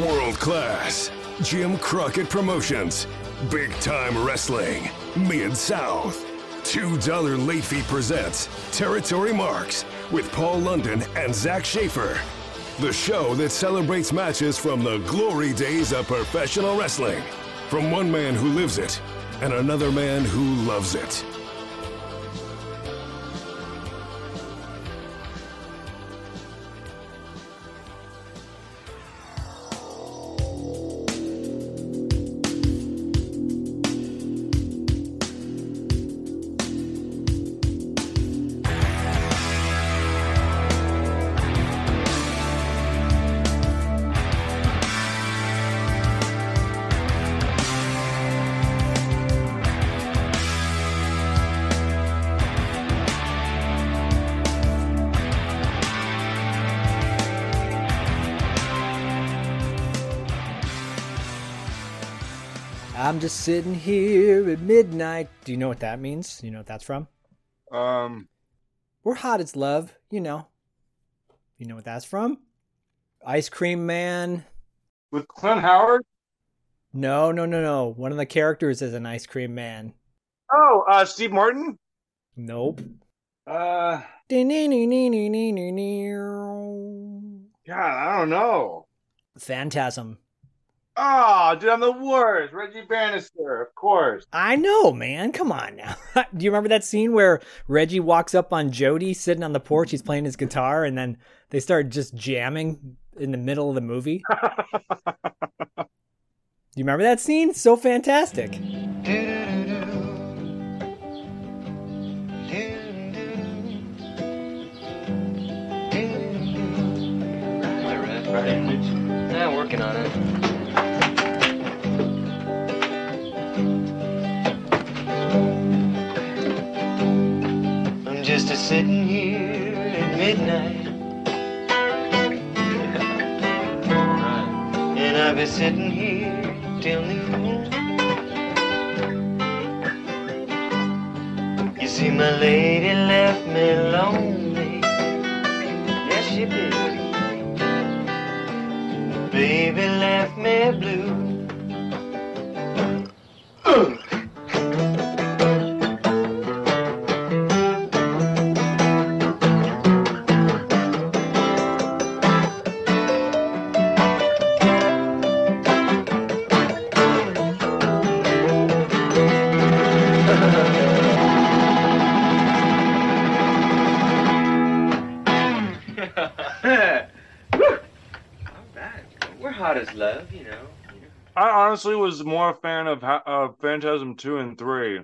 World class. Jim Crockett Promotions. Big time wrestling. Mid South. $2 late fee presents Territory Marks with Paul London and Zak Shaffer. The show that celebrates matches from the glory days of professional wrestling. From one man who lives it and another man who loves it. Just sitting here at midnight. Do you know what that means? Do you know what that's from? Um, We're hot as love, you know. You know what that's from? Ice Cream Man. with Clint Howard. No, no, no, no. One of the characters is an ice cream man. Oh, uh, Steve Martin. Nope. Uh, God, I don't know. Phantasm. Oh, dude, I'm the worst. Reggie Bannister, of course. I know, man. Come on now. Do you remember that scene where Reggie walks up on Jody sitting on the porch? He's playing his guitar, and then they start just jamming in the middle of the movie. Do you remember that scene? So fantastic. Yeah, working on it. Sitting here at midnight. And I've been sitting here till noon. You see, my lady left me lonely. Yes, she did honestly was more a fan of ha- of Phantasm two and three.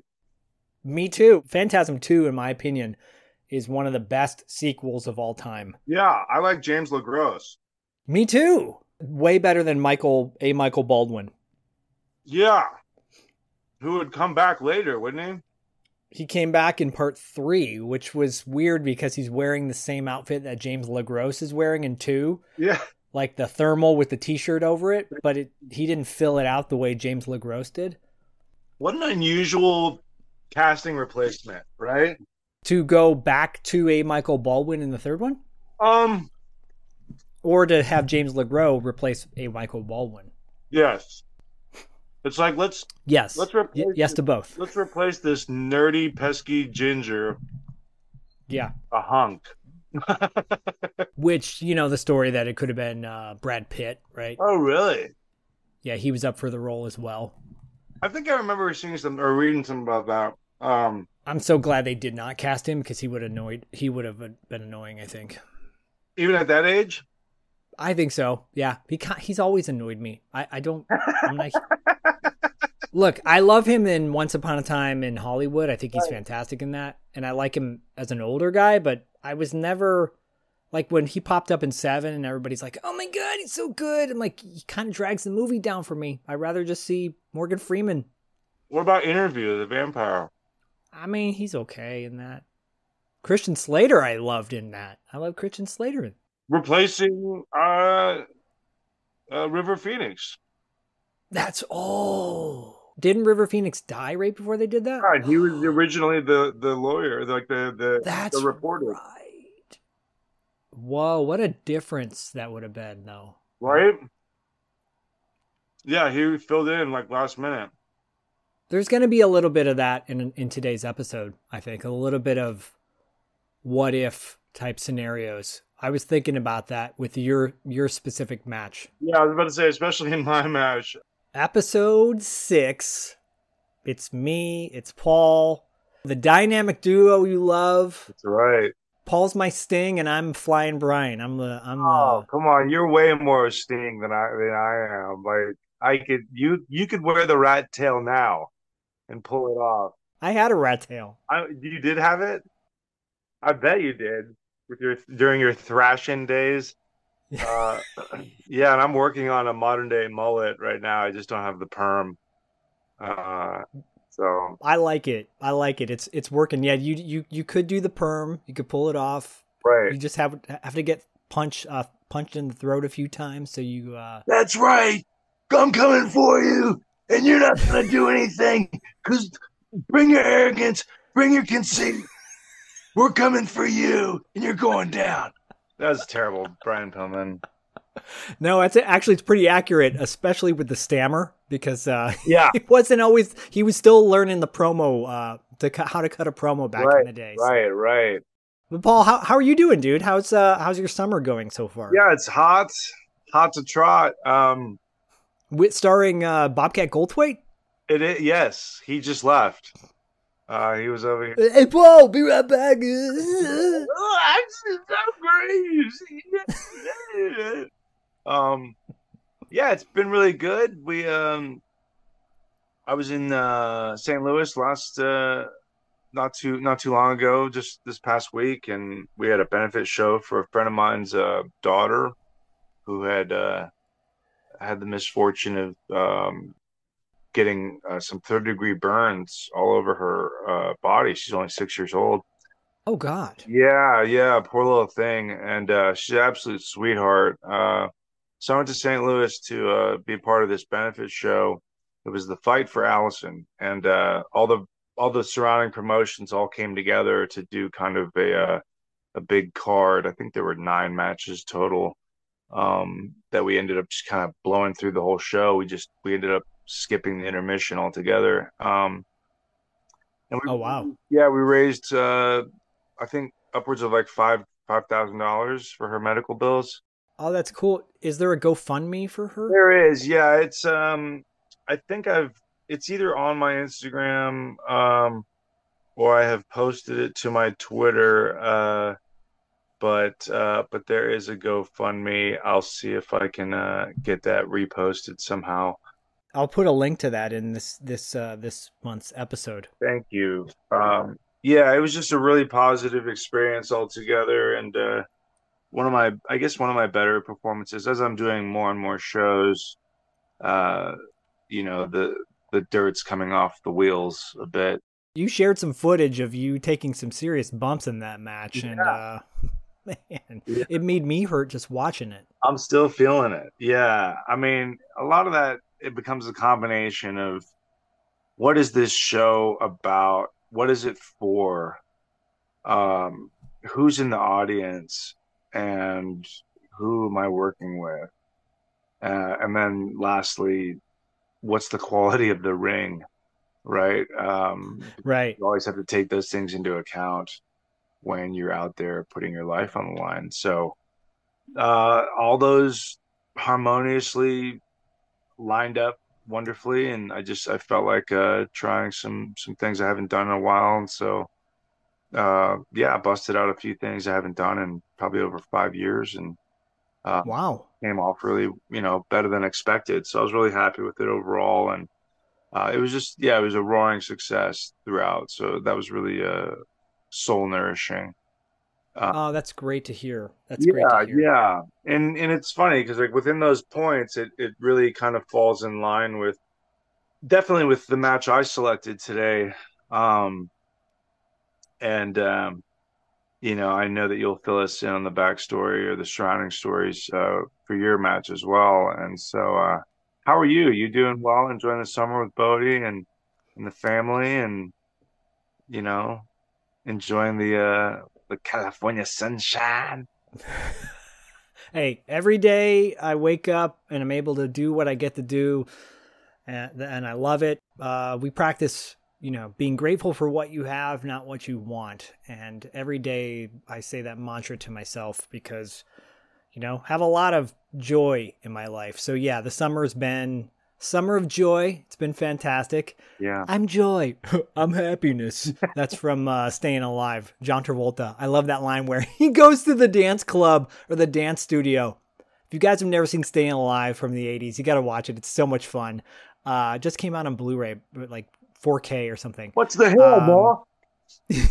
Me too. Phantasm 2, in my opinion, is one of the best sequels of all time. Yeah, I like James LaGrosse. Me too. Way better than Michael A. Michael Baldwin. Yeah, who would come back later, wouldn't he? He came back in part three, which was weird because he's wearing the same outfit that James LaGrosse is wearing in two, Yeah, like the thermal with the t-shirt over it, but it he didn't fill it out the way James LaGrosse did. what an unusual casting replacement, right? To go back to a Michael Baldwin in the third one, Um, or to have James LaGrosse replace a Michael Baldwin. yes. It's like let's Yes. let's Y- replace yes to both. let's replace this nerdy pesky ginger Yeah. a hunk. Which, you know, the story that it could have been uh, Brad Pitt, right? oh, really? Yeah, he was up for the role as well. I think I remember seeing some or reading some about that. Um, I'm so glad they did not cast him because he would annoyed. He would have been annoying. I think. even at that age. I think so. Yeah, he he's always annoyed me. I I don't. I'm not. Look, I love him in Once Upon a Time in Hollywood. I think he's fantastic in that, and I like him as an older guy. But I was never like when he popped up in Seven, and everybody's like, "Oh my god, he's so good!" I'm like, he kind of drags the movie down for me. I'd rather just see Morgan Freeman. What about Interview, the vampire? I mean, he's okay in that. Christian Slater, I loved in that. I love Christian Slater. In Replacing uh, uh, River Phoenix. That's oh. Didn't River Phoenix die right before they did that? Right, he was originally the the lawyer, like the the, That's the reporter, right. Whoa, what a difference that would have been, though. right? Yeah, he filled in like last minute. There's going to be a little bit of that in in today's episode. I think a little bit of what if type scenarios. I was thinking about that with your your specific match. Yeah, I was about to say, especially in my match. Episode six. It's me. It's Paul. The dynamic duo you love. That's right. Paul's my Sting, and I'm Flying Brian. I'm the I'm Oh, the come on, you're way more Sting than I than I am. Like I could you you could wear the rat tail now and pull it off. I had a rat tail. I, you did have it. I bet you did with your during your thrashing days. Uh, yeah, and I'm working on a modern day mullet right now. I just don't have the perm. Uh, so I like it. I like it. It's it's working. Yeah, you you you could do the perm. You could pull it off. Right. You just have have to get punched uh, punched in the throat a few times so you uh that's right. I'm coming for you, and you're not gonna do anything. Cause bring your arrogance, bring your conceit. We're coming for you, and you're going down. That was terrible, Brian Pillman. No, it's actually it's pretty accurate, especially with the stammer because uh Yeah, he wasn't always he was still learning the promo uh to cu- how to cut a promo back in the day. So- right, right. But Paul, how how are you doing, dude? How's uh how's your summer going so far? Yeah, it's hot, hot to trot. Um, With starring uh Bobcat Goldthwait? it is. Yes, he just left. Uh, he was over here. Hey Paul, be right back. Oh, I'm so crazy. um, yeah, it's been really good. We um, I was in uh St. Louis last uh not too not too long ago, just this past week, and we had a benefit show for a friend of mine's uh daughter who had uh had the misfortune of um getting uh, some third degree burns all over her uh, body. She's only six years old. Oh God. Yeah, yeah, poor little thing, and uh, she's an absolute sweetheart. Uh, so I went to St. Louis to uh, be part of this benefit show. It was the fight for Allison, and uh, all the all the surrounding promotions all came together to do kind of a uh, a big card. I think there were nine matches total um, that we ended up just kind of blowing through the whole show. We just we ended up skipping the intermission altogether. Um, and we, Oh, wow. Yeah, we raised uh, I think upwards of like five five thousand dollars for her medical bills. Oh, that's cool. Is there a GoFundMe for her? There is, yeah. It's um, I think I've it's either on my Instagram um, or I have posted it to my Twitter. Uh, but uh, but there is a GoFundMe. I'll see if I can uh get that reposted somehow. I'll put a link to that in this this uh this month's episode. Thank you. Um, yeah, it was just a really positive experience altogether, and uh, one of my, I guess, one of my better performances as I'm doing more and more shows. Uh, you know, the the dirt's coming off the wheels a bit. You shared some footage of you taking some serious bumps in that match and uh man, Yeah. it made me hurt just watching it. I'm still feeling it. Yeah, I mean, a lot of that it becomes a combination of what is this show about? What is it for? Um, who's in the audience, and who am I working with? Uh, and then lastly, what's the quality of the ring? Right. Um, Right. you always have to take those things into account. when you're out there putting your life on the line. So uh, all those harmoniously lined up wonderfully, and I just I felt like uh, trying some some things I haven't done in a while, and so uh, yeah, I busted out a few things I haven't done in probably over five years, and uh, Wow. came off really you know better than expected. So I was really happy with it overall, and uh, it was just yeah, it was a roaring success throughout. So that was really uh, soul nourishing. Oh, that's great to hear. That's great yeah, to hear. yeah, and and it's funny because like within those points, it it really kind of falls in line with definitely with the match I selected today. Um, and um, you know, I know that you'll fill us in on the backstory or the surrounding stories uh, for your match as well. And so, uh, how are you? You doing well? Enjoying the summer with Bodie and and the family, and you know, enjoying the uh, the California sunshine. Hey, every day I wake up and I'm able to do what I get to do, and, and I love it. Uh, we practice, you know, being grateful for what you have, not what you want. And every day I say that mantra to myself because, you know, have a lot of joy in my life. So yeah, the summer's been summer of joy. It's been fantastic. Yeah. I'm joy. I'm happiness. That's from uh, Staying Alive, John Travolta. I love that line where he goes to the dance club or the dance studio. If you guys have never seen Staying Alive from the 80s, you got to watch it. It's so much fun. Uh, just came out on Blu ray, like 4K or something. What's the hell, Um, boy?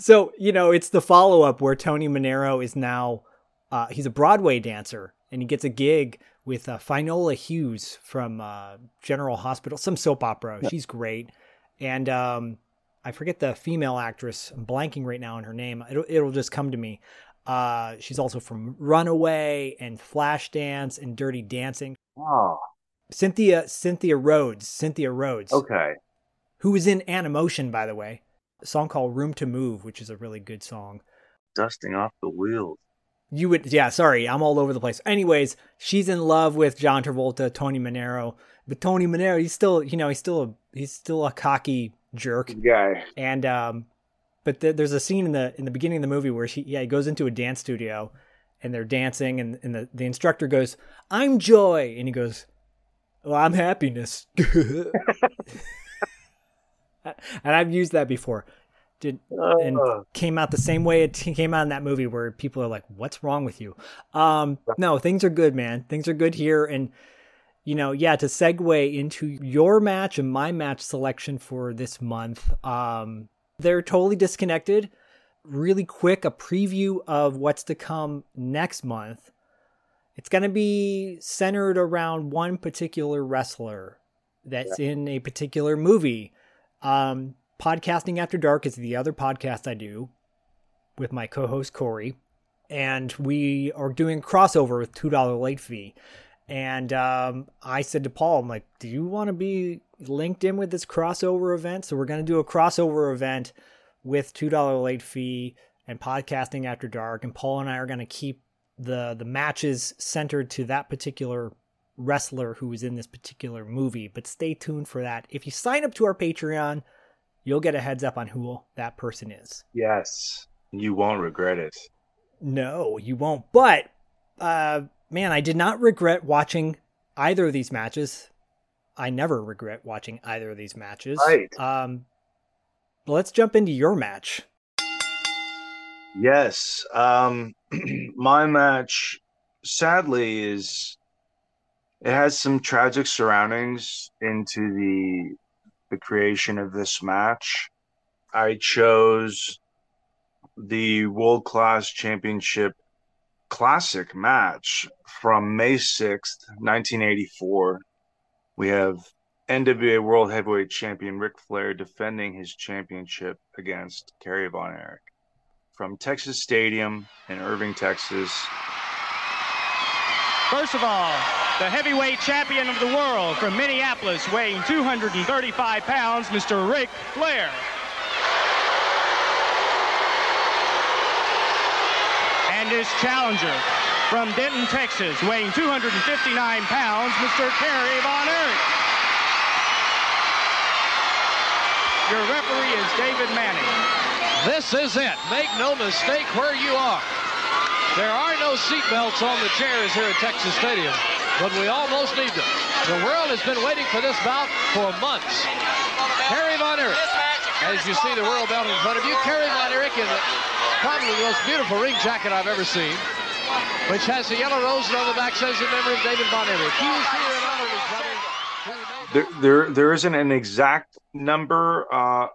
So, you know, it's the follow up where Tony Manero is now, uh, he's a Broadway dancer and he gets a gig with uh, Finola Hughes from uh, General Hospital, some soap opera. She's great. And um, I forget the female actress. I'm blanking right now on her name. It'll, it'll just come to me. Uh, she's also from Runaway and Flashdance and Dirty Dancing. Oh, Cynthia Cynthia Rhodes. Cynthia Rhodes okay. who was in Animotion, by the way. A song called Room to Move, which is a really good song. Dusting off the wheels. You would, yeah, sorry, I'm all over the place. Anyways, she's in love with John Travolta, Tony Manero. But Tony Manero, he's still, you know, he's still a, he's still a cocky jerk. Guy. And, um, but th- there's a scene in the, in the beginning of the movie where she, yeah, he goes into a dance studio and they're dancing and, and the, the instructor goes, I'm joy. And he goes, well, I'm happiness. and I've used that before. Did and Uh, came out the same way it came out in that movie where people are like, "What's wrong with you?" Um, no, things are good, man. Things are good here, and you know, yeah. To segue into your match and my match selection for this month, um, they're totally disconnected. Really quick, a preview of what's to come next month. It's going to be centered around one particular wrestler that's in a particular movie. Um, Podcasting After Dark is the other podcast I do with my co host Corey. And we are doing crossover with $2 late fee. And um, I said to Paul, I'm like, do you want to be linked in with this crossover event? So we're going to do a crossover event with $2 late fee and podcasting after dark. And Paul and I are going to keep the, the matches centered to that particular wrestler who was in this particular movie. But stay tuned for that. If you sign up to our Patreon, you'll get a heads up on who that person is. yes. You won't regret it. No, you won't. But uh man, I did not regret watching either of these matches. I never regret watching either of these matches. Right. Um let's jump into your match. Yes. Um, my match, sadly, is it has some tragic surroundings into the the creation of this match. I chose the World Class Championship Classic match from May 6th, 1984. We have NWA World Heavyweight Champion Ric Flair defending his championship against Kerry Von Erich from Texas Stadium in Irving, Texas. First of all, the heavyweight champion of the world from Minneapolis, weighing 235 pounds, Mr. Ric Flair. And his challenger from Denton, Texas, weighing 259 pounds, Mr. Kerry Von Erich. Your referee is David Manning. This is it. Make no mistake where you are. There are no seatbelts on the chairs here at Texas Stadium, but we almost need them. The world has been waiting for this bout for months. Kerry Von Erich, as you see the world belt in front of you, Kerry Von Erich in probably the most beautiful ring jacket I've ever seen, which has the yellow rose on the back says in memory of David Von Erich. He was here in honor of his brother. There, there, there isn't an exact number uh,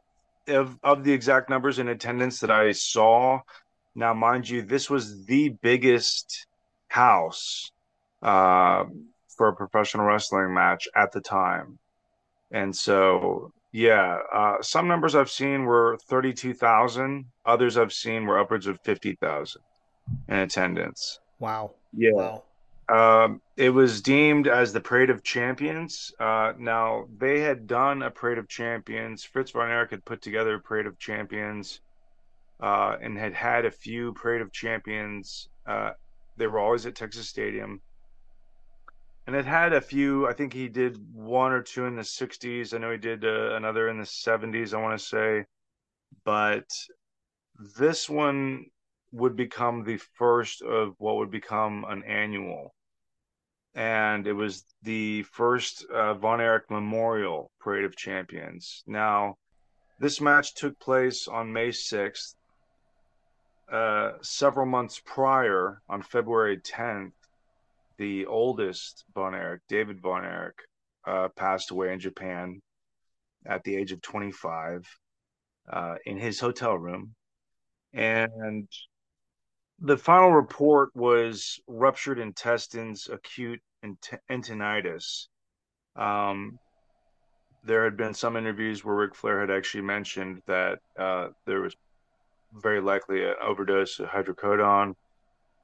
of of the exact numbers in attendance that I saw. Now, mind you, this was the biggest house uh, for a professional wrestling match at the time, and so yeah, uh, some numbers I've seen were thirty two thousand. Others I've seen were upwards of fifty thousand in attendance. Wow. Yeah. Wow. Um, it was deemed as the Parade of Champions. Uh, now they had done a Parade of Champions. Fritz von Erich had put together a Parade of Champions, uh, and had had a few Parade of Champions. Uh, they were always at Texas Stadium, and it had a few. I think he did one or two in the '60s. I know he did uh, another in the '70s. I want to say, but this one would become the first of what would become an annual. And it was the first uh, Von Erich Memorial Parade of Champions. Now, this match took place on May 6th. Uh, several months prior, on February 10th, the oldest Von Erich, David Von Erich, uh, passed away in Japan at the age of 25 uh, in his hotel room. And the final report was ruptured intestines, acute enteritis. Um, there had been some interviews where Ric Flair had actually mentioned that uh, there was very likely an overdose of hydrocodone.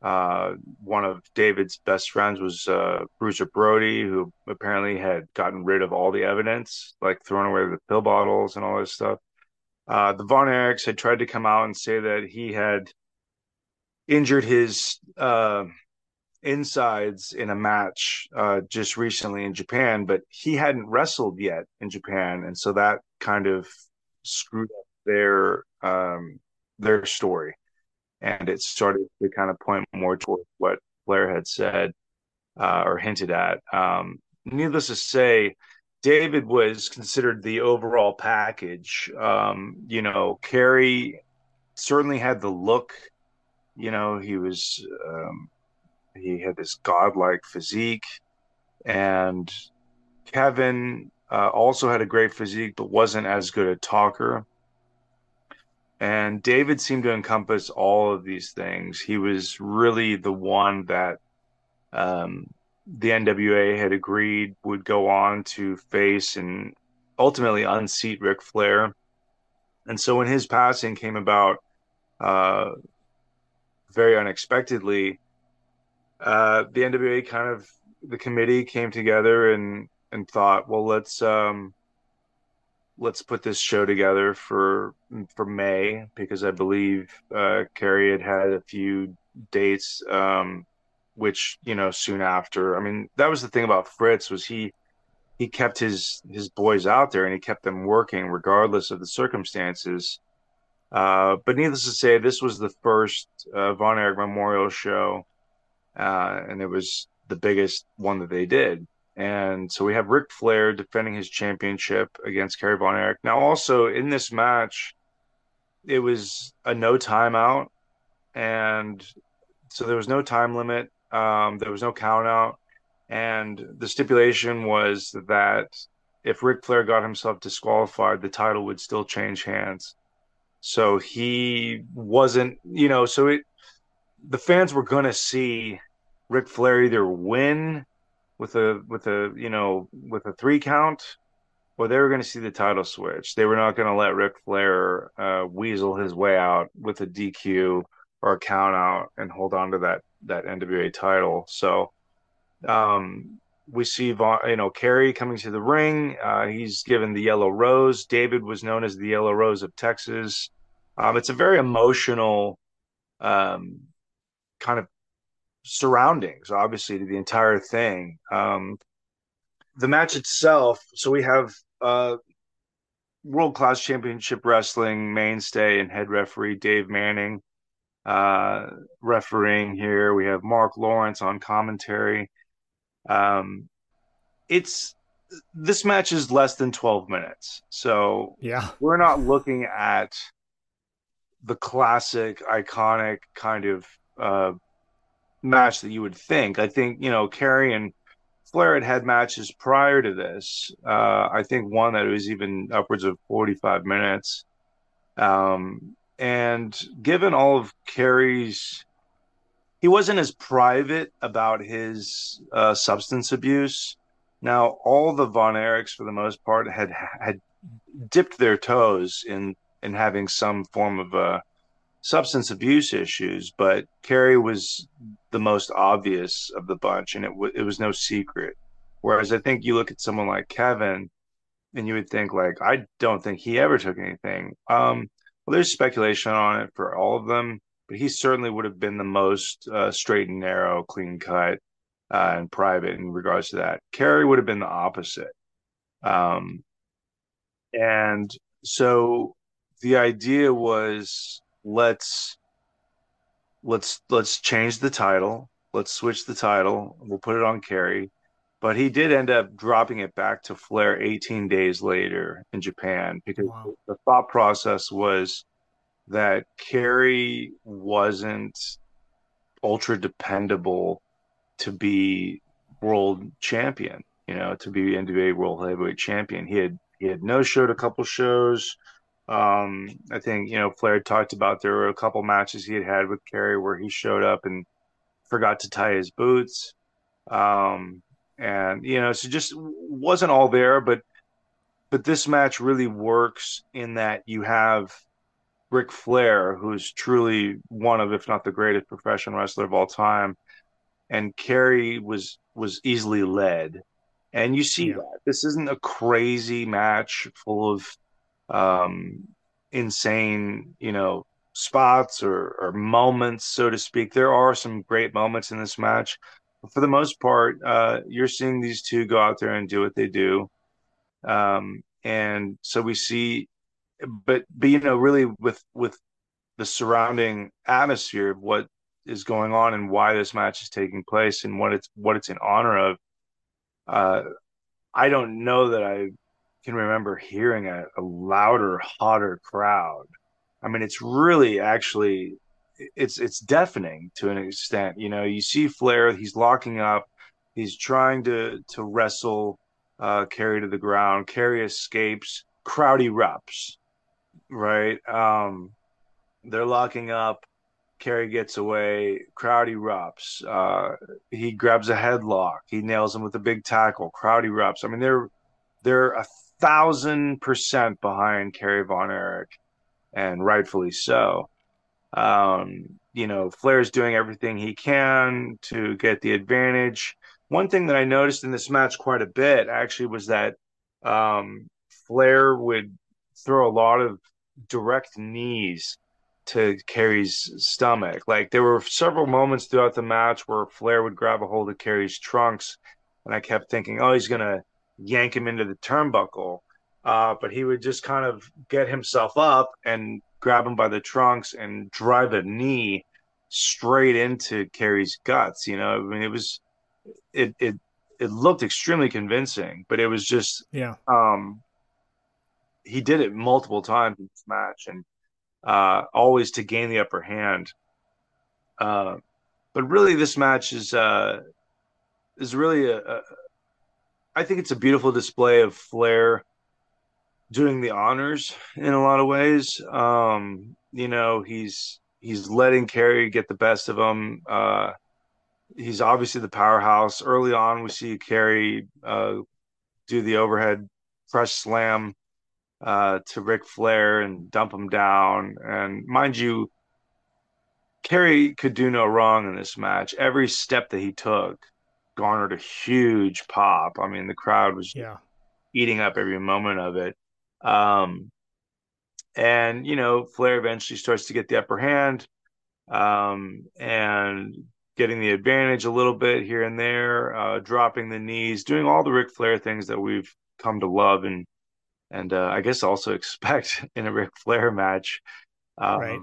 Uh, one of David's best friends was uh, Bruiser Brody, who apparently had gotten rid of all the evidence, like thrown away the pill bottles and all this stuff. Uh, the Von Erichs had tried to come out and say that he had injured his uh, insides in a match uh, just recently in Japan, but he hadn't wrestled yet in Japan, and so that kind of screwed up their um, their story, and it started to kind of point more towards what Flair had said uh, or hinted at. Um, needless to say. David was considered the overall package. Um, you know, Kerry certainly had the look you know, he was um, he had this godlike physique, and Kevin uh, also had a great physique, but wasn't as good a talker. And David seemed to encompass all of these things. He was really the one that um, the NWA had agreed would go on to face and ultimately unseat Ric Flair. And so when his passing came about, uh, very unexpectedly, uh, the NWA kind of the committee came together and and thought, well, let's um, let's put this show together for for May because I believe uh, Kerry had had a few dates, um, which you know soon after. I mean, that was the thing about Fritz was he he kept his his boys out there and he kept them working regardless of the circumstances. Uh, but needless to say, this was the first uh, Von Erich Memorial show, uh, and it was the biggest one that they did. And so we have Ric Flair defending his championship against Kerry Von Erich. Now, also in this match, it was a no timeout, and so there was no time limit. Um, there was no count out, and the stipulation was that if Ric Flair got himself disqualified, the title would still change hands. So he wasn't, you know, so it the fans were going to see Ric Flair either win with a with a, you know, with a 3 count or they were going to see the title switch. They were not going to let Ric Flair uh, weasel his way out with a DQ or a count out and hold on to that that NWA title. So um we see you know Kerry coming to the ring. Uh, he's given the yellow rose. David was known as the yellow rose of Texas. Um, it's a very emotional um, kind of surroundings, obviously, to the entire thing. Um, the match itself. So we have uh, World Class Championship Wrestling mainstay and head referee Dave Manning uh, refereeing here. We have Marc Lowrance on commentary. Um, it's this match is less than 12 minutes. So Yeah. we're not looking at the classic, iconic kind of uh, match that you would think. I think, you know, Kerry and Flair had had matches prior to this. Uh, I think one that was even upwards of 45 minutes. Um, and given all of Kerry's, he wasn't as private about his uh, substance abuse. Now, all the Von Erichs, for the most part, had had dipped their toes in in having some form of uh, substance abuse issues, but Kerry was the most obvious of the bunch, and it w- it was no secret. Whereas I think you look at someone like Kevin, and you would think like, I don't think he ever took anything. Um, well, there's speculation on it for all of them, but he certainly would have been the most uh, straight and narrow, clean cut, uh, and private in regards to that. Kerry would have been the opposite. Um, and so the idea was let's let's let's change the title. Let's switch the title. We'll put it on Kerry. But he did end up dropping it back to Flair 18 days later in Japan because Wow. the thought process was that Kerry wasn't ultra dependable to be world champion, you know, to be NWA world heavyweight champion. He had he had no showed a couple shows. Um, I think you know Flair talked about there were a couple matches he had had with Kerry where he showed up and forgot to tie his boots. Um, and you know, so just wasn't all there, but but this match really works in that you have Ric Flair, who's truly one of, if not the greatest professional wrestler of all time, and Kerry was was easily led, and you see Yeah. that this isn't a crazy match full of um, insane, you know, spots or, or moments, so to speak. There are some great moments in this match, but for the most part, uh, you're seeing these two go out there and do what they do. Um, and so we see, but but you know, really with with the surrounding atmosphere of what is going on and why this match is taking place and what it's what it's in honor of. Uh, I don't know that I can remember hearing a, a louder, hotter crowd. I mean, it's really actually it's it's deafening to an extent. You know, you see Flair, he's locking up, he's trying to to wrestle uh Kerry to the ground. Kerry escapes, crowd erupts, right? Um they're locking up. Kerry gets away. Crowd erupts. Uh, he grabs a headlock. He nails him with a big tackle. Crowd erupts. I mean, they're they're a thousand percent behind Kerry Von Erich, and rightfully so. Um, you know, Flair's doing everything he can to get the advantage. One thing that I noticed in this match quite a bit actually was that um, Flair would throw a lot of direct knees to Kerry's stomach. Like there were several moments throughout the match where Flair would grab a hold of Kerry's trunks, and I kept thinking, oh, he's gonna yank him into the turnbuckle. Uh, but he would just kind of get himself up and grab him by the trunks and drive a knee straight into Kerry's guts. You know, I mean, it was it it it looked extremely convincing, but it was just Yeah. um he did it multiple times in this match and uh always to gain the upper hand uh but really this match is uh is really a, a I think it's a beautiful display of Flair doing the honors in a lot of ways um you know he's he's letting Kerry get the best of him uh he's obviously the powerhouse early on we see Kerry uh do the overhead press slam uh, to Ric Flair and dump him down. And mind you, Kerry could do no wrong in this match. Every step that he took garnered a huge pop. I mean, the crowd was Yeah. eating up every moment of it. Um, and you know, Flair eventually starts to get the upper hand, um, and getting the advantage a little bit here and there, uh, dropping the knees, doing all the Ric Flair things that we've come to love and and uh, I guess also expect in a Ric Flair match. Um, Right.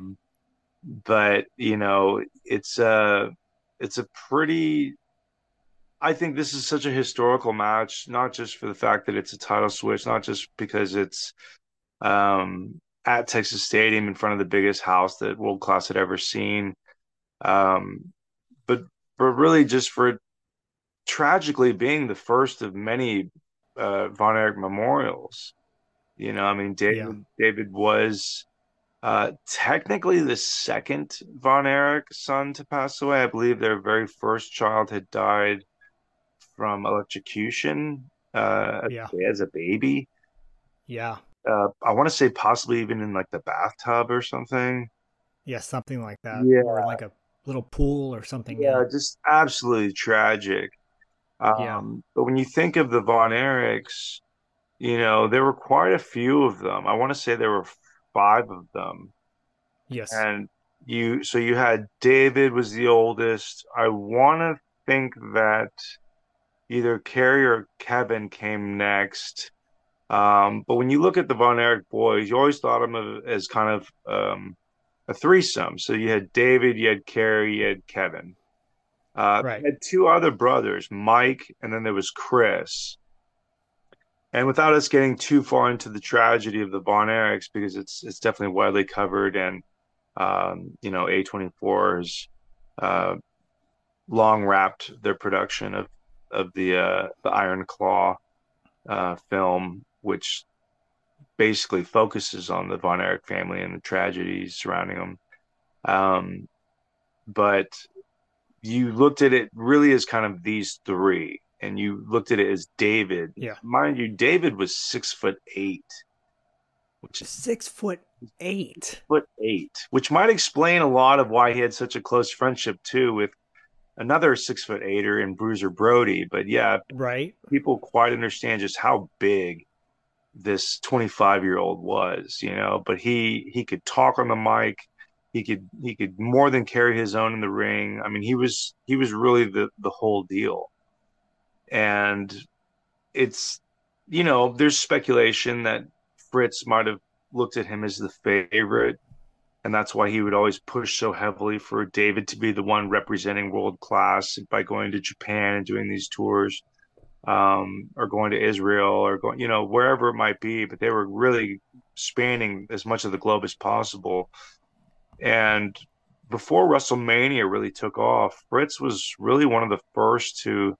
But you know, it's a it's a pretty. I think this is such a historical match, not just for the fact that it's a title switch, not just because it's um, at Texas Stadium in front of the biggest house that World Class had ever seen, um, but but really just for tragically being the first of many uh, Von Erich memorials. You know, I mean, David Yeah. David was uh, technically the second Von Erich son to pass away. I believe their very first child had died from electrocution uh, Yeah. as a baby. Yeah. Uh, I want to say possibly even in like the bathtub or something. Yeah, something like that. Yeah. Or like a little pool or something. Yeah, just absolutely tragic. Um, Yeah. But when you think of the Von Erichs, you know, there were quite a few of them. I want to say there were five of them. Yes. And you, so you had David was the oldest. I want to think that either Kerry or Kevin came next. Um, but when you look at the Von Erich boys, you always thought of them as kind of um, a threesome. So you had David, you had Kerry, you had Kevin. Uh, Right. Had two other brothers, Mike, and then there was Chris. And without us getting too far into the tragedy of the Von Erichs, because it's it's definitely widely covered, and um, you know, A24 has uh, long wrapped their production of of the uh, the Iron Claw uh, film, which basically focuses on the Von Erich family and the tragedies surrounding them. Um, but you looked at it really as kind of these three, and you looked at it as David. Yeah. mind you, David was six foot eight, which is Six foot eight. foot eight, which might explain a lot of why he had such a close friendship too with another six foot eighter in Bruiser Brody. But yeah, Right. people quite understand just how big this 25 year old was, you know. But he he could talk on the mic. He could he could more than carry his own in the ring. I mean, he was he was really the the whole deal. And it's you know, there's speculation that Fritz might have looked at him as the favorite, and that's why he would always push so heavily for David to be the one representing world class by going to Japan and doing these tours, um, or going to Israel or going, you know, wherever it might be. But they were really spanning as much of the globe as possible. And before WrestleMania really took off, Fritz was really one of the first to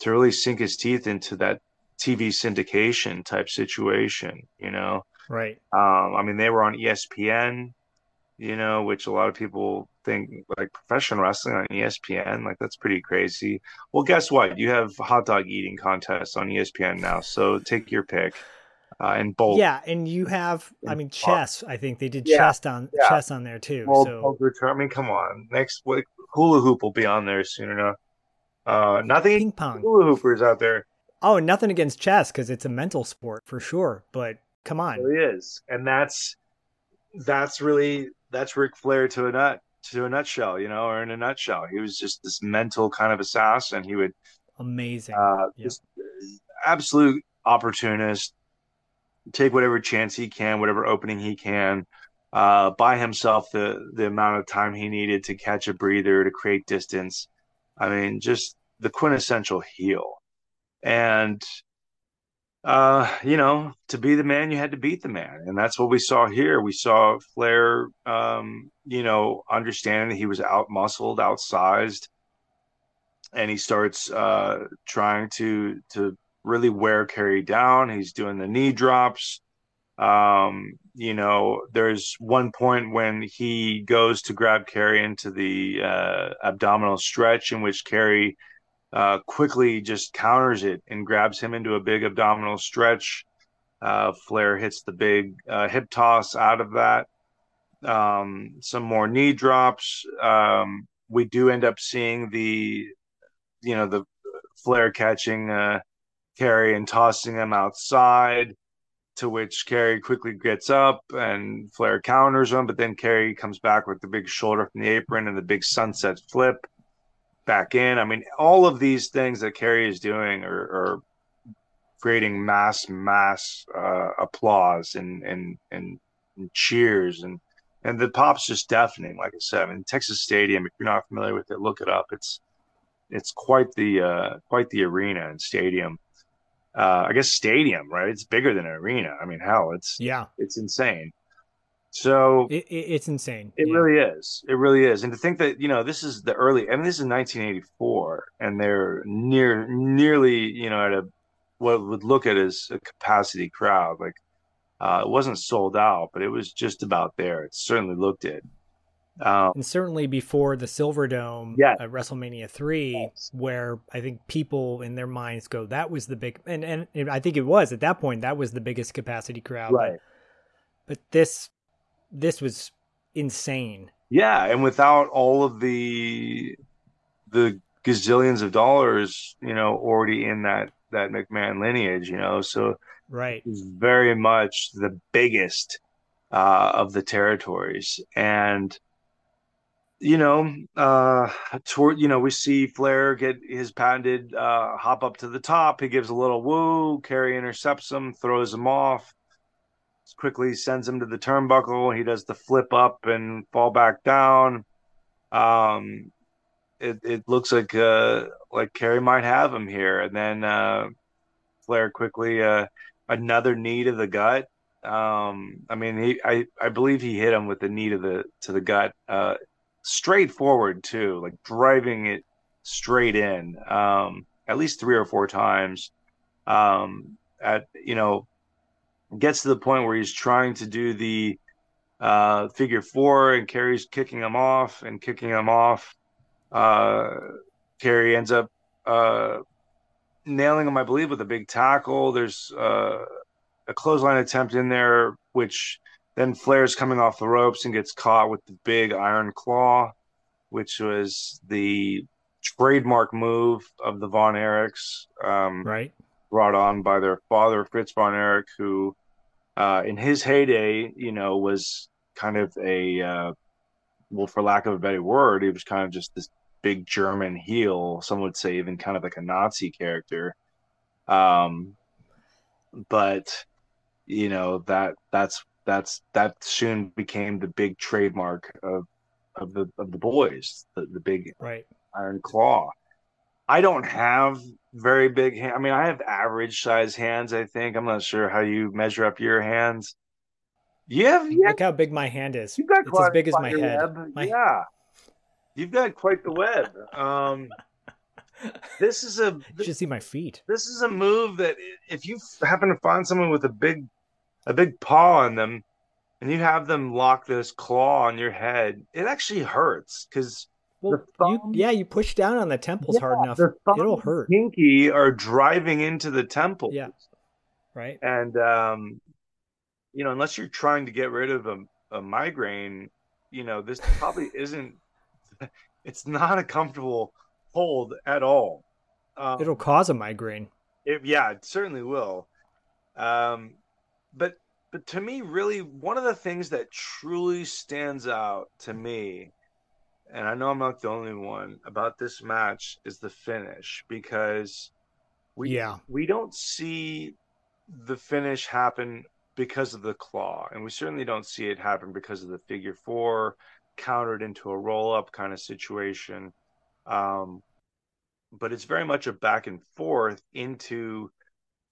to really sink his teeth into that TV syndication type situation, you know. Right. Um, I mean, they were on ESPN, you know, which a lot of people think like professional wrestling on ESPN, like that's pretty crazy. Well, guess what? You have hot dog eating contests on ESPN now, so take your pick. Uh, and both. Yeah, and you have I mean chess. I think they did Yeah, chess on yeah. chess on there too. World so. I mean, come on. Next week, hula hoop will be on there soon enough. Uh, nothing ping pong. hula hoopers out there. Oh, nothing against chess because it's a mental sport for sure. But come on, It really is, and that's that's really that's Ric Flair to a nut to a nutshell, you know, or in a nutshell. He was just this mental kind of assassin. He would amazing. uh, Yeah. just absolute opportunist, take whatever chance he can, whatever opening he can, uh, buy himself the the amount of time he needed to catch a breather to create distance. I mean, just the quintessential heel, and uh, you know, to be the man, you had to beat the man, and that's what we saw here. We saw Flair, um, you know, understanding that he was out muscled, outsized, and he starts uh, trying to to really wear Kerry down. He's doing the knee drops. Um, you know, there's one point when he goes to grab Kerry into the uh, abdominal stretch, in which Kerry uh, quickly just counters it and grabs him into a big abdominal stretch. Uh, Flair hits the big uh, hip toss out of that. Um, some more knee drops. Um, we do end up seeing the, you know, the Flair catching uh, Kerry and tossing him outside. To which Kerry quickly gets up and Flair counters him, but then Kerry comes back with the big shoulder from the apron and the big sunset flip back in. I mean, all of these things that Kerry is doing are, are creating mass mass uh, applause and, and and and cheers and and the pop's just deafening. Like I said, I mean, Texas Stadium. If you're not familiar with it, look it up. It's it's quite the uh, quite the arena and stadium. Uh, I guess stadium, right? It's bigger than an arena. I mean, hell, it's Yeah, it's insane. So it, it, it's insane. it Yeah. really is. It really is. And to think that, you know, this is the early I mean this is 1984 and they're near nearly, you know, at a what would look at as a capacity crowd. Like uh it wasn't sold out, but it was just about there. It certainly looked it. Um and certainly before the Silver Dome Yes. at WrestleMania three, where I think people in their minds go, "That was the big," and and I think it was at that point that was the biggest capacity crowd. but- right. But, this this was insane. Yeah, and without all of the the gazillions of dollars, you know, already in that that McMahon lineage, you know, so Right. very much the biggest uh, of the territories. And, you know, uh, toward, you know, we see Flair get his patented uh, hop up to the top. He gives a little woo. Kerry intercepts him, throws him off, quickly sends him to the turnbuckle. He does the flip up and fall back down. Um, it, it looks like uh, like Kerry might have him here. And then uh, Flair quickly uh, another knee to the gut. Um, I mean, he I I believe he hit him with the knee to the to the gut, uh, straight forward too, like driving it straight in, um, at least three or four times. Um, at you know, gets to the point where he's trying to do the uh, figure four, and Kerry's kicking him off and kicking him off. Uh, Kerry ends up uh, nailing him, I believe, with a big tackle. There's uh, a clothesline attempt in there, which then Flair's coming off the ropes and gets caught with the big iron claw, which was the trademark move of the Von Erichs, um, Right. Brought on by their father, Fritz Von Erich, who uh, in his heyday, you know, was kind of a, uh, well, for lack of a better word, he was kind of just this big German heel. Some would say even kind of like a Nazi character. Um, but you know that that's that's that soon became the big trademark of of the of the boys, the, the big Right. iron claw. I don't have very big hand. I mean, I have average size hands. I think I'm not sure how you measure up your hands. You have, you have Look how big my hand is. you've got It's quite as big as my head. web. My- Yeah, you've got quite the web. Um, this is a You should see my feet. this is a move that if you happen to find someone with a big a big paw on them and you have them lock this claw on your head, it actually hurts because Well, you, thumb- yeah, you push down on the temples hard enough, it'll hurt. Pinky are driving into the temple. Yeah. Right. And um, you know, unless you're trying to get rid of a, a migraine, you know, this probably isn't. It's not a comfortable hold at all. Um, It'll cause a migraine. it, yeah, it certainly will. Um, but but to me, really, one of the things that truly stands out to me, and I know I'm not the only one about this match, is the finish because we Yeah. we don't see the finish happen because of the claw, and we certainly don't see it happen because of the figure four countered into a roll up kind of situation. Um, but it's very much a back and forth into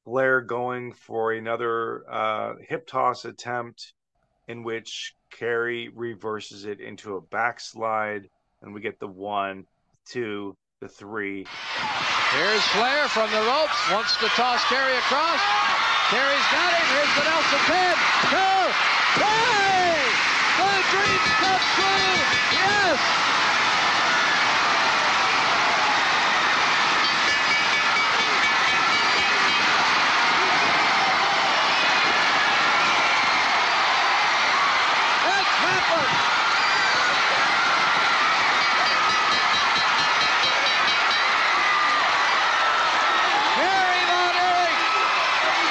Flair going for another uh, hip toss attempt in which Kerry reverses it into a backslide, and we get the one, two, the three. Here's Flair from the ropes, wants to toss Kerry across. Kerry's got him. Here's the Nelson pin. Two, three. The dreams come true. Yes. It's happened. Kerry Von Erich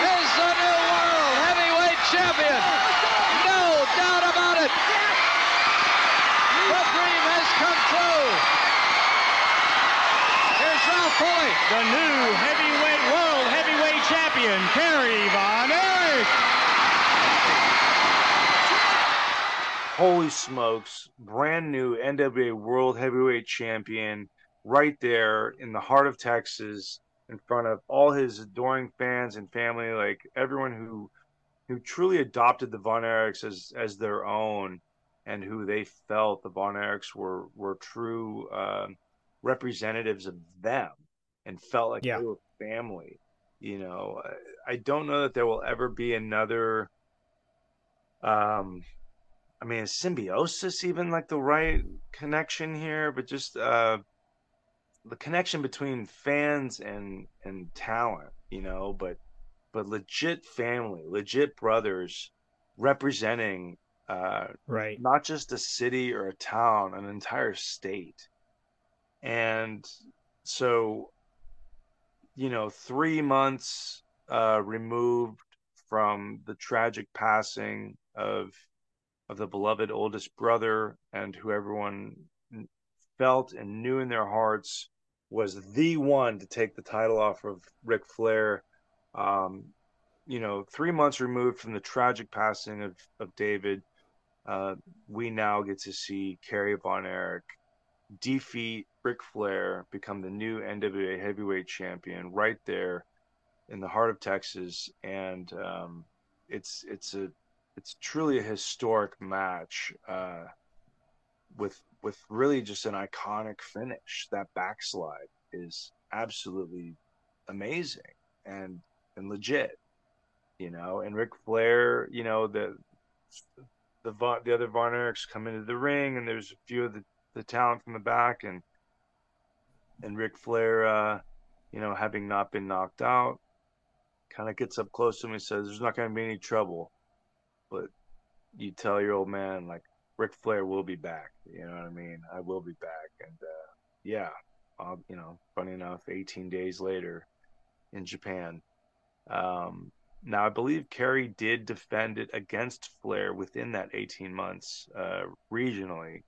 is the new world heavyweight champion. No doubt about it. The dream has come true. Here's Ralph Foley. The new heavyweight world heavyweight champion champion, Kerry Von Erich. Holy smokes! Brand new NWA World Heavyweight Champion, right there in the heart of Texas, in front of all his adoring fans and family, like everyone who who truly adopted the Von Erichs as as their own, and who they felt the Von Erichs were were true uh, representatives of them, and felt like Yeah. they were family. You know, I, I don't know that there will ever be another. Um, I mean, is symbiosis even like the right connection here? But just uh, the connection between fans and and talent, you know. But but legit family, legit brothers, representing uh, Right. not just a city or a town, an entire state. And so, you know, three months uh, removed from the tragic passing of of the beloved oldest brother, and who everyone felt and knew in their hearts was the one to take the title off of Ric Flair. Um, you know, three months removed from the tragic passing of, of David, uh, we now get to see Kerry Von Erich defeat Ric Flair, become the new NWA Heavyweight Champion right there in the heart of Texas, and um, it's it's a it's truly a historic match uh, with with really just an iconic finish. That backslide is absolutely amazing and and legit, you know. And Ric Flair, you know the the the other Von Erichs come into the ring, and there's a few of the, the talent from the back, and and Ric Flair, uh, you know, having not been knocked out, kind of gets up close to him and says, "There's not going to be any trouble," but you tell your old man like Ric Flair will be back. You know what I mean? I will be back, and uh, yeah, uh, you know, funny enough, 18 days later in Japan. Um, now, I believe Kerry did defend it against Flair within that 18 months uh, regionally.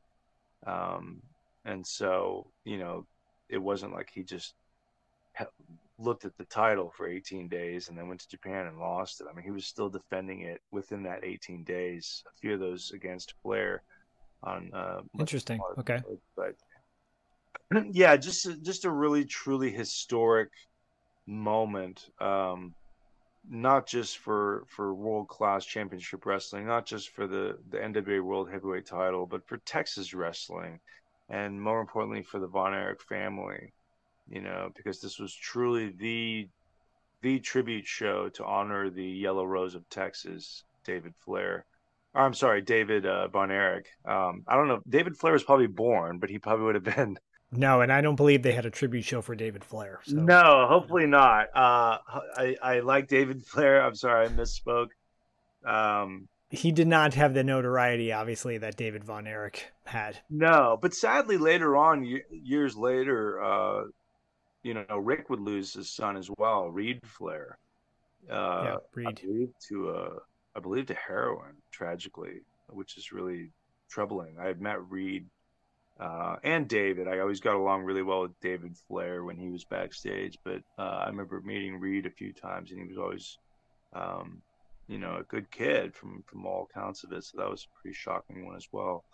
Um, and so, you know, it wasn't like he just looked at the title for 18 days and then went to Japan and lost it. I mean, he was still defending it within that 18 days, a few of those against Flair on uh, Interesting. Okay. But yeah, just just a really truly historic moment. Um, not just for for world class championship wrestling, not just for the the NWA World Heavyweight Title, but for Texas wrestling, and more importantly for the Von Erich family. You know, because this was truly the the tribute show to honor the Yellow Rose of Texas, David Flair. Or, I'm sorry, David uh, Von Erich. Um, I don't know. David Flair was probably born, but he probably would have been No, and I don't believe they had a tribute show for David Flair. So. No, hopefully not. Uh, I I like David Flair. I'm sorry, I misspoke. Um, He did not have the notoriety, obviously, that David Von Erich had. no, but sadly, later on, years later, uh, you know, Ric would lose his son as well, Reid Flair. Uh, yeah, I Reid. believe to uh, I believe to heroin, tragically, which is really troubling. I had met Reid uh, and David. I always got along really well with David Flair when he was backstage, but uh, I remember meeting Reid a few times, and he was always, um, you know, a good kid from from all accounts of it. So that was a pretty shocking one as well.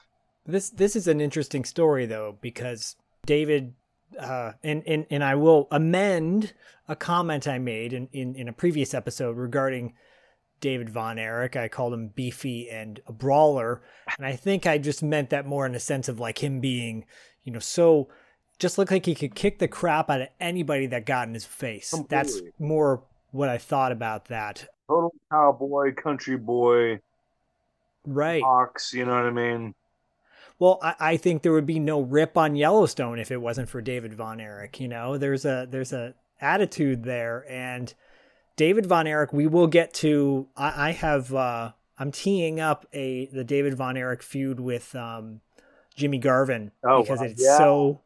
This this is an interesting story though because David uh, and, and and I will amend a comment I made in, in, in a previous episode regarding David Von Erich. I called him beefy and a brawler, and I think I just meant that more in a sense of like him being, you know, so just looked like he could kick the crap out of anybody that got in his face. That's more what I thought about that. Total cowboy, country boy, Right. ox. You know what I mean? Well, I, I think there would be no rip on Yellowstone if it wasn't for David Von Erich. You know, there's a there's a attitude there, and David Von Erich. We will get to. I, I have. Uh, I'm teeing up a the David Von Erich feud with um, Jimmy Garvin Oh, because wow. it's Yeah. so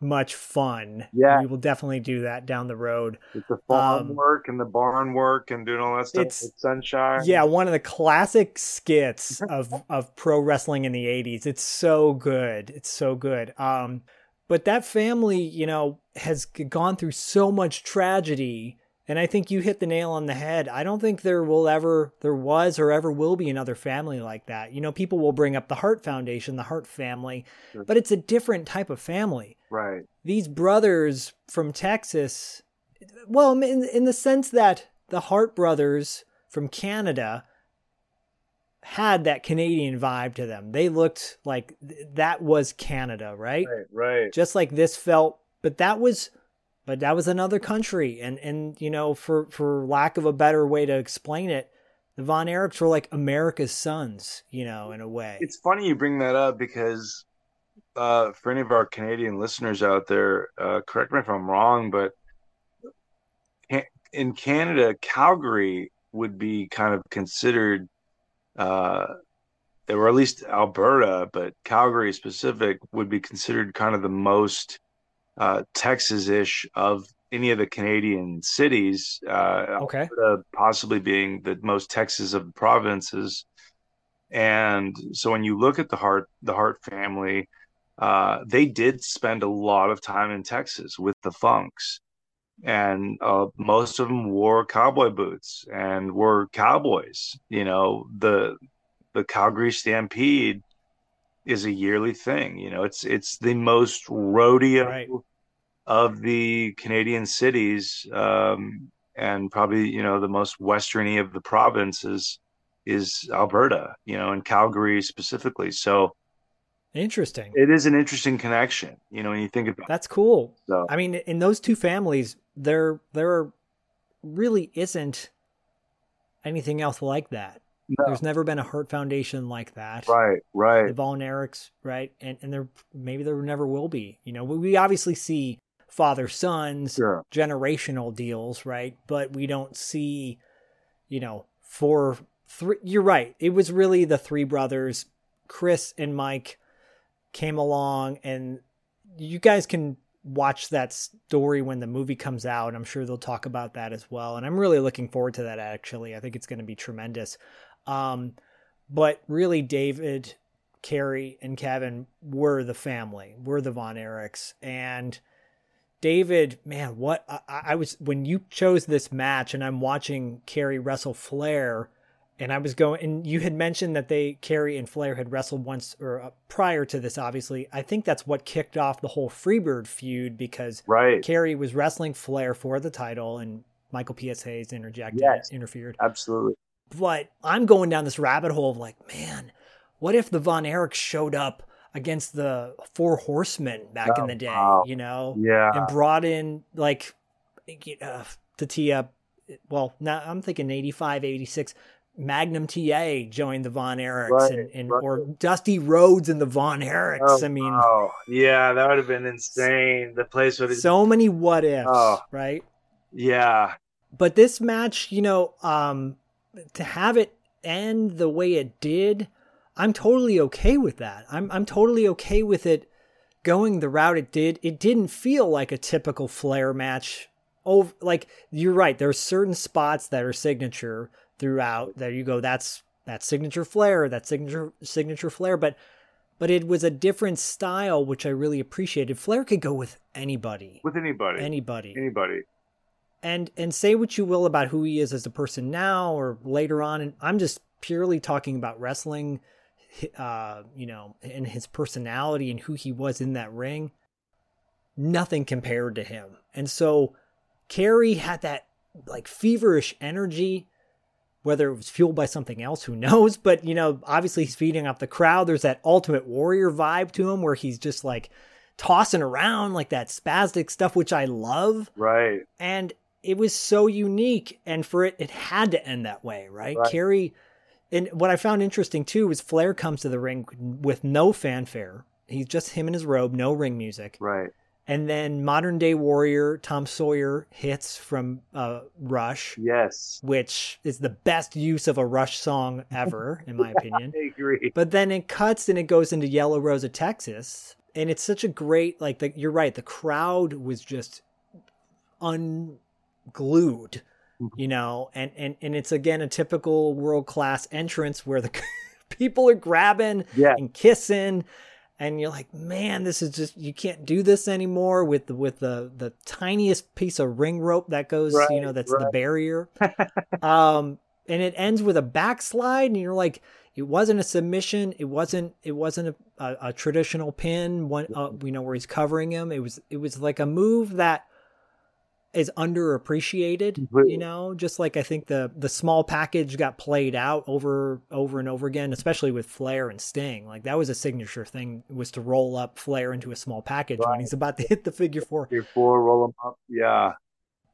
much fun. Yeah. we will definitely do that down the road. With the farm Um, work and the barn work and doing all that stuff it's- with sunshine. Yeah, one of the classic skits of of pro wrestling in the 80s. It's so good. It's so good. Um but that family, you know, has gone through so much tragedy And I think you hit the nail on the head. I don't think there will ever, there was or ever will be another family like that. You know, people will bring up the Hart Foundation, the Hart family, Sure. but it's a different type of family. Right. These brothers from Texas, well, in, in the sense that the Hart brothers from Canada had that Canadian vibe to them. They looked like th- that was Canada, right? Right. Right. just like this felt but that was but that was another country. And and you know for for lack of a better way to explain it the von erichs were like america's sons you know in a way. It's funny you bring that up because uh, for any of our Canadian listeners out there, uh, correct me if I'm wrong, but in Canada, Calgary would be kind of considered, uh, or at least Alberta, but Calgary specific would be considered kind of the most uh, Texas-ish of any of the Canadian cities. Uh, okay Alberta possibly being the most Texas of the provinces. And so when you look at the Hart the Hart family, uh, they did spend a lot of time in Texas with the Funks, and uh, most of them wore cowboy boots and were cowboys. You know the the Calgary Stampede is a yearly thing. You know it's it's the most rodeo Right. of the Canadian cities, um, and probably you know the most westerny of the provinces is Alberta. You know, and Calgary specifically. So interesting it is an interesting connection. You know, when you think about that's cool So- i mean in those two families there there really isn't anything else like that No. there's never been a Hart Foundation like that right, right. the Von Erichs, right? And and there maybe there never will be. You know, we, we obviously see father sons Sure. generational deals, right? But we don't see, you know, four three you're right. It was really the three brothers, Chris and Mike came along and you guys can watch that story when the movie comes out. I'm sure they'll talk about that as well. And I'm really looking forward to that actually. I think it's going to be tremendous. Um, but really David, Kerry, and Kevin were the family, were the Von Erichs. And David, man, what I, I was when you chose this match and I'm watching Kerry wrestle Flair and I was going and you had mentioned that they Kerry and Flair had wrestled once or uh, prior to this obviously. I think that's what kicked off the whole Freebird feud because right. Kerry was wrestling Flair for the title and Michael P.S. Hayes interjected, Yes. interfered. Absolutely. But I'm going down this rabbit hole of like, man, what if the Von Erichs showed up against the Four Horsemen back in Oh, the day, wow. you know, Yeah. and brought in like uh, tee up. Well, now I'm thinking 85, 86. Magnum TA joined the Von Erichs Right, and, and right. or Dusty Rhodes and the Von Erichs. Oh, I mean, yeah, that would have been insane. The place would have. so many what ifs, Oh. right? yeah, but this match, you know, um, to have it end the way it did, I'm totally okay with that. I'm I'm totally okay with it going the route it did. It didn't feel like a typical Flair match. Oh, like you're right. There are certain spots that are signature throughout. There you go. That's that signature Flair. That signature signature Flair. But but it was a different style, which I really appreciated. Flair could go with anybody, with anybody, anybody anybody. And and say what you will about who he is as a person now or later on and i'm just purely talking about wrestling uh you know and his personality and who he was in that ring. Nothing compared to him. And so Kerry had that like feverish energy whether it was fueled by something else who knows? But you know obviously he's feeding off the crowd. There's that ultimate warrior vibe to him where he's just like tossing around like that spastic stuff which i love. Right. and it was so unique and for it it had to end that way right, Right. kerry and what i found interesting too was flair comes to the ring with no fanfare he's just him in his robe no ring music Right. and then modern day warrior tom sawyer hits from uh, rush Yes. which is the best use of a rush song ever in my opinion I agree. but then it cuts and it goes into Yellow Rose of Texas. And it's such a great, like, the, you're right. The crowd was just unglued, you know, and, and, and it's again a typical world class entrance where the people are grabbing Yeah. and kissing. and you're like, man, this is just you can't do this anymore with the with the the tiniest piece of ring rope that goes, Right, you know, that's the barrier. um, and it ends with a backslide, and you're like, it wasn't a submission, it wasn't it wasn't a, a, a traditional pin, one uh, you know where he's covering him. It was it was like a move that is underappreciated, you know, just like I think the the small package got played out over over and over again, especially with Flair and Sting. Like that was a signature thing was to roll up Flair into a small package when he's about to hit the figure four, Before roll him up. Yeah.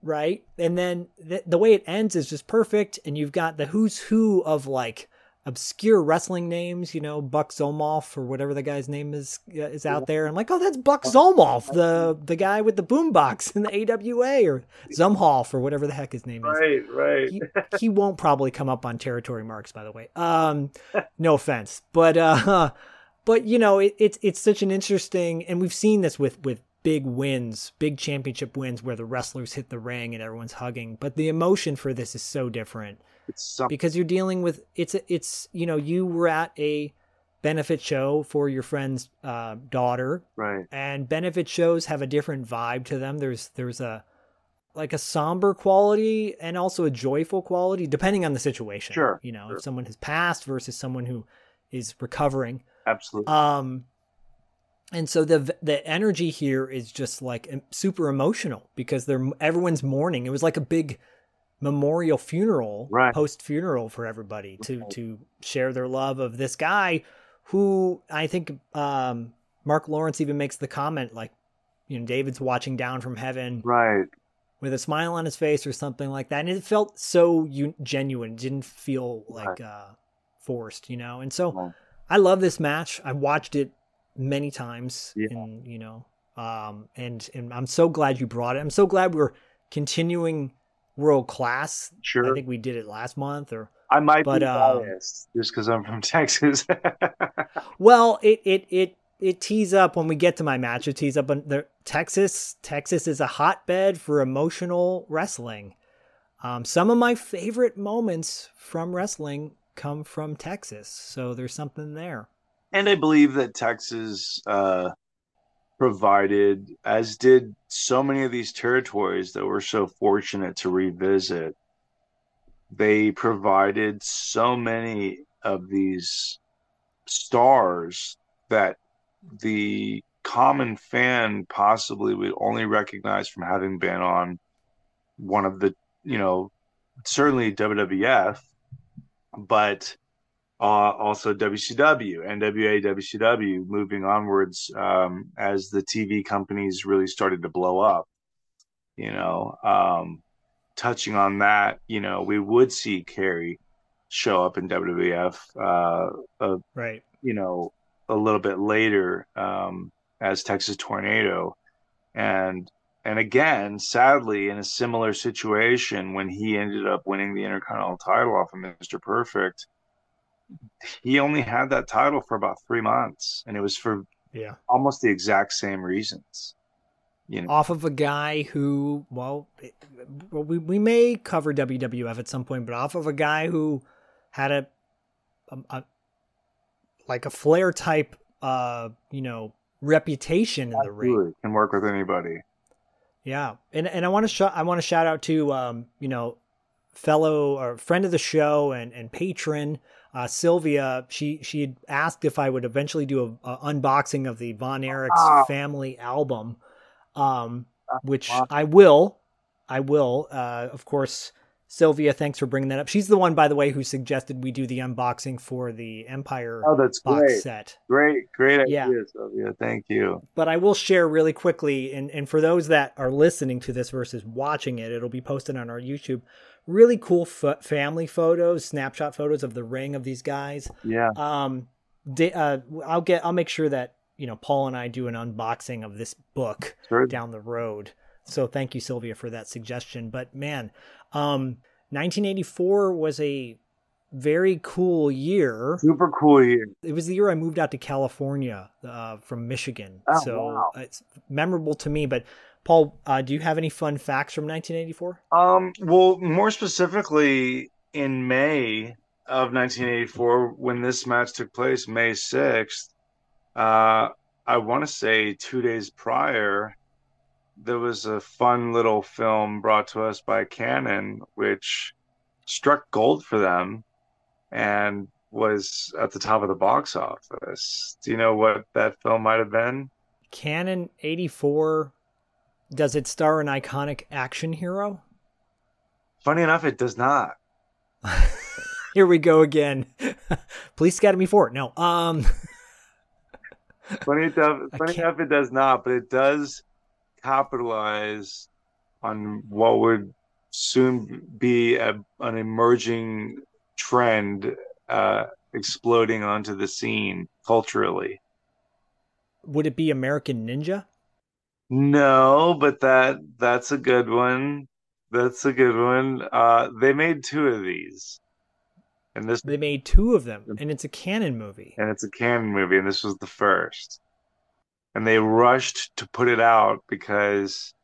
right? And then the, the way it ends is just perfect and you've got the who's who of like obscure wrestling names, you know, Buck Zomoff or whatever the guy's name is is out there. I'm like, "Oh, that's Buck Zomoff, the the guy with the boombox in the AWA or Zumhoff or whatever the heck his name is." Right, right. he, he won't probably come up on territory marks by the way um no offense but uh but you know it, it's it's such an interesting and we've seen this with with big wins big championship wins where the wrestlers hit the ring and everyone's hugging but the emotion for this is so different. Because you're dealing with it's it's you know you were at a benefit show for your friend's uh, daughter Right. and benefit shows have a different vibe to them there's there's a like a somber quality and also a joyful quality depending on the situation Sure, you know sure. if someone has passed versus someone who is recovering Absolutely. um and so the the energy here is just like super emotional because they're everyone's mourning it was like a big memorial funeral Right. post funeral for everybody to Right. to share their love of this guy who I think um Marc Lowrance even makes the comment like you know David's watching down from heaven right. with a smile on his face or something like that and it felt so genuine it didn't feel like uh forced you know and so. I love this match. I watched it many times, Yeah. and you know, um, and and I'm so glad you brought it. I'm so glad we're continuing world class. Sure. I think we did it last month, or I might but, be um, biased just because I'm from Texas. well, it it it it tees up when we get to my match. It tees up on the Texas. Texas is a hotbed for emotional wrestling. Um, some of my favorite moments from wrestling come from Texas, so there's something there. and I believe that Texas uh, provided, as did so many of these territories that we're so fortunate to revisit, they provided so many of these stars that the common fan possibly would only recognize from having been on one of the, you know, certainly WWF, but uh, also WCW, NWA, WCW, moving onwards um, as the TV companies really started to blow up. You know, um, touching on that, you know, we would see Kerry show up in WWF, uh, uh, Right. you know, a little bit later um, as Texas Tornado, and and again, sadly, in a similar situation when he ended up winning the Intercontinental title off of Mr. Perfect he only had that title for about three months, and it was for Yeah. almost the exact same reasons. You know, off of a guy who, well, it- we we may cover WWF at some point, but off of a guy who had a, a, a like a Flair type, uh, you know, reputation in the ring. absolutely can work with anybody. Yeah, and and I want to sh- I want to shout out to um, you know, fellow or friend of the show and and patron uh, Sylvia. She she had asked if I would eventually do a, a unboxing of the Von Erich's Ah. family album, um, which wow. I will. I will. Uh, of course, Sylvia. Thanks for bringing that up. She's the one, by the way, who suggested we do the unboxing for the Empire Oh, that's box great, set. great, great Yeah. idea, Sylvia. Thank you. but I will share really quickly, and, and for those that are listening to this versus watching it, it'll be posted on our YouTube. Really cool family photos, snapshot photos of the ring of these guys. Yeah, Um, uh, I'll get, I'll make sure that you know Paul and I do an unboxing of this book sure. down the road. So thank you, Sylvia, for that suggestion. But man, um, 1984 was a very cool year Super cool year. it was the year I moved out to California uh, from Michigan. Oh, so wow. it's memorable to me. But Paul, uh, do you have any fun facts from 1984? Um, well, more specifically, in May of 1984, when this match took place, May 6th, Uh, I want to say two days prior, there was a fun little film brought to us by Canon, which struck gold for them and was at the top of the box office. Do you know what that film might have been? Canon 84. Does it star an iconic action hero? Funny enough, it does not. Here we go again. Police Academy 4. No. Um Funny enough, funny enough, it does not, but it does capitalize on what would soon be a, an emerging trend uh, exploding onto the scene culturally. would it be American Ninja? No, but that that's a good one. That's a good one. Uh, they made two of these, and this They made two of them and it's a canon movie. and it's a canon movie, and this was the first. And they rushed to put it out because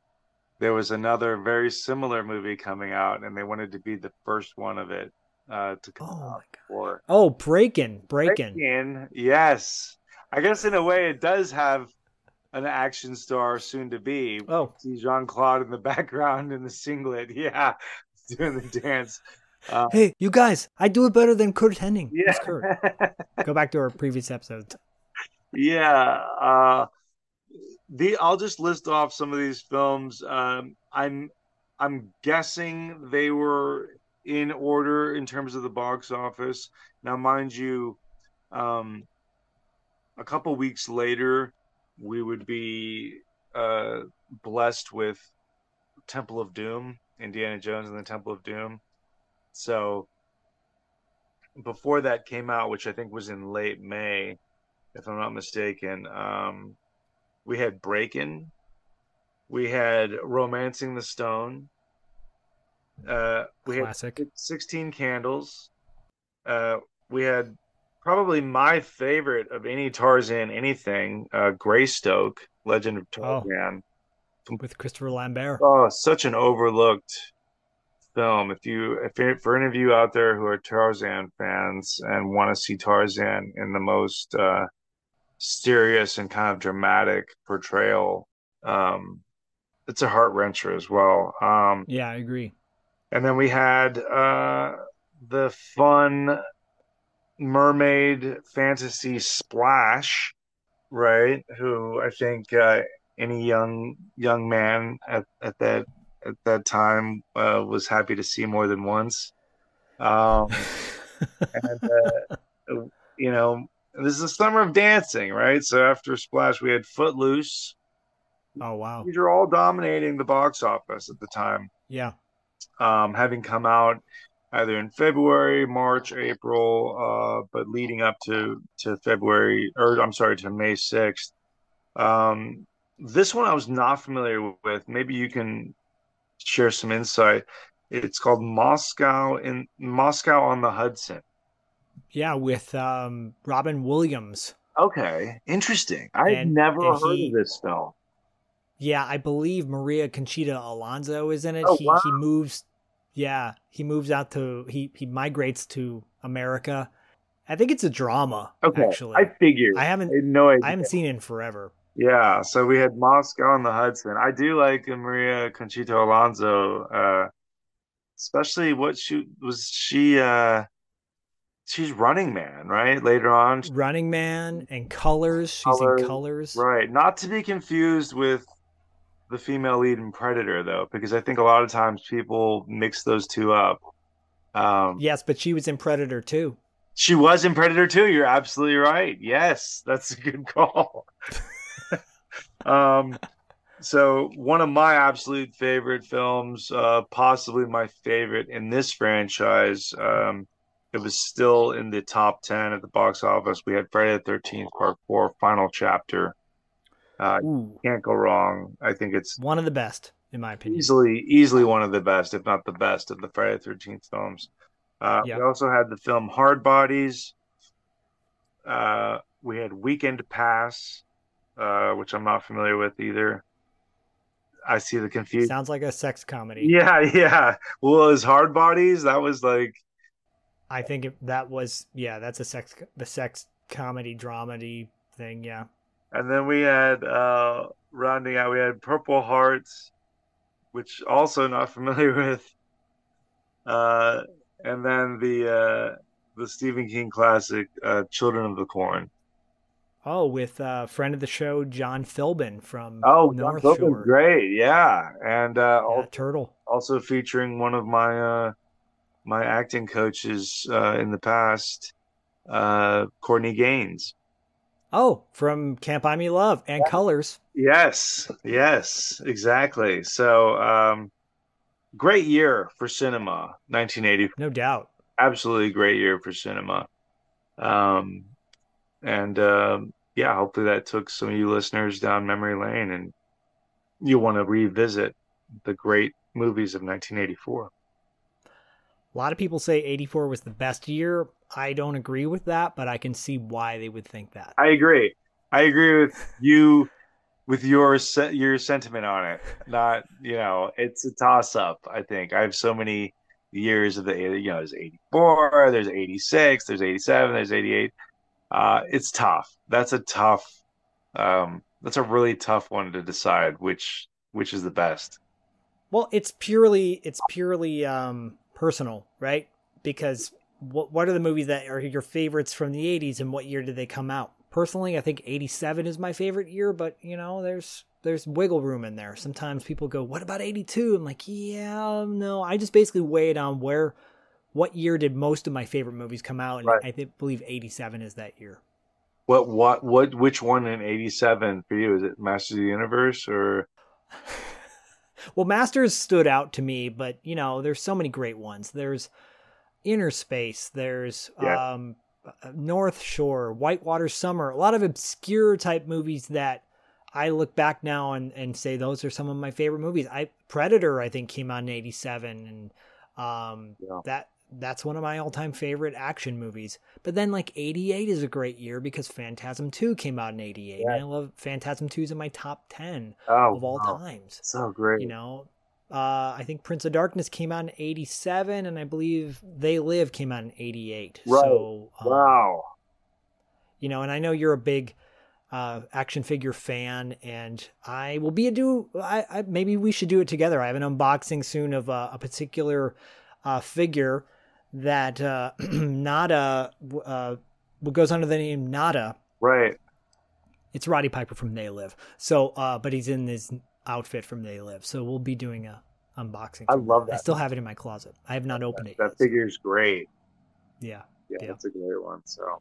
there was another very similar movie coming out, and they wanted to be the first one of it uh, to come Oh out for. Oh, Breakin', Breakin'. Breakin', yes. I guess in a way it does have an action star soon to be. Oh, See Jean Claude in the background in the singlet, yeah, doing the dance. Uh, hey, you guys, I do it better than Curt Hennig. yeah, Curt? Go back to our previous episodes. yeah. Uh, the I'll just list off some of these films. Um, I'm I'm guessing they were in order in terms of the box office. Now, mind you, um, a couple weeks later, we would be uh, blessed with Temple of Doom, Indiana Jones and the Temple of Doom. So before that came out, which I think was in late May, if I'm not mistaken, um, we had Breakin', we had Romancing the Stone, uh, we had 16 Candles, uh, we had probably my favorite of any Tarzan anything, uh, Greystoke, Legend of Tarzan. With Christopher Lambert. Oh, such an overlooked film. If you, if for any of you out there who are Tarzan fans and want to see Tarzan in the most uh, serious and kind of dramatic portrayal, um, it's a heart wrencher as well. Um, Yeah, I agree. and then we had uh, the fun mermaid fantasy splash, right? Who I think uh, any young young man at, at that at that time uh, was happy to see more than once. Um, and uh, you know, this is the summer of dancing, right? So after Splash, we had Footloose. Oh wow. These are all dominating the box office at the time Yeah. um, having come out either in February, March, April, uh, but leading up to to February, or I'm sorry, to May 6th. Um, this one I was not familiar with. Maybe you can share some insight. It's called Moscow in Moscow on the Hudson. Yeah, with um Robin Williams. Okay, interesting. I've never and heard he- of this film. Yeah, I believe Maria Conchita Alonso is in it. Oh, he wow. he moves yeah, he moves out to he he migrates to America. I think it's a drama, Okay, actually. I figured. I I haven't had no idea. I haven't seen it in forever. Yeah, so we had Moscow on the Hudson. I do like Maria Conchita Alonso, uh, especially what she was she uh she's Running Man, right? Later on, Running Man and Colors. She's Colors, in Colors. right? Not to be confused with the female lead in Predator, though, because I think a lot of times people mix those two up. Um, Yes, but she was in Predator too. She was in Predator too. You're absolutely right. Yes, that's a good call. um, so one of my absolute favorite films, uh, possibly my favorite in this franchise. Um, it was still in the top 10 at the box office. We had Friday the 13th, Part 4, Final Chapter. Uh, can't go wrong. I think it's one of the best in my opinion. easily easily one of the best, if not the best, of the Friday Thirteenth films. Uh, Yeah. We also had the film Hard Bodies. Uh, we had Weekend Pass, uh, which I'm not familiar with either. I see the confusion. Sounds like a sex comedy. Yeah, yeah. Well, it was Hard Bodies. That was like, I think it, that was yeah, that's a sex the sex comedy dramedy thing. Yeah. And then we had uh rounding out we had Purple Hearts, which also not familiar with. Uh and then the uh the Stephen King classic, uh Children of the Corn. Oh, with uh, friend of the show John Philbin from Oh, North John Shore. great, yeah. And uh Yeah, al- Turtle. also featuring one of my uh my acting coaches uh in the past, uh Courtney Gaines. Oh, from Can't Buy Me Love and Colors. Yes, yes, exactly. So, um, great year for cinema, 1980. No doubt. Absolutely great year for cinema. Um, and um, yeah, hopefully that took some of you listeners down memory lane and you want to revisit the great movies of 1984. A lot of people say 84 was the best year. I don't agree with that, but I can see why they would think that. I agree. I agree with you with your your sentiment on it. Not, you know, it's a toss up, I think. I have so many years of the you know, there's 84, there's 86, there's 87, there's 88. Uh it's tough. That's a tough um that's a really tough one to decide which which is the best. Well, it's purely it's purely um personal, right? Because what what are the movies that are your favorites from the 80s and what year did they come out? Personally, I think 87 is my favorite year, but you know, there's there's wiggle room in there. Sometimes people go, "What about 82?" I'm like, "Yeah, no, I just basically weigh it on where what year did most of my favorite movies come out and Right. I think believe 87 is that year. What what what which one in 87 for you? Is it Masters of the Universe or Well, Masters stood out to me, but you know, there's so many great ones. There's Inner Space, there's Yeah. um, uh, North Shore, Whitewater Summer, a lot of obscure type movies that I look back now and, and say those are some of my favorite movies. I Predator, I think, came out in '87, and um, Yeah. that that's one of my all time favorite action movies. But then, like '88 is a great year because Phantasm 2 came out in '88, Yeah. and I love Phantasm 2 is in my top ten oh of all wow. times So great. you know uh, i think prince of darkness came out in 87 and i believe they live came out in 88 Right. so um, Wow. you know and i know you're a big uh, action figure fan and i will be a do I, I maybe we should do it together i have an unboxing soon of uh, a particular uh, figure that uh, nada uh, what goes under the name nada Right. it's Roddy Piper from They Live. So, uh, but he's in this outfit from They Live. So we'll be doing a unboxing. I love I still have it in my closet. I have not opened it That yet. figure's great. Yeah. Yeah, Yeah. that's a great one. So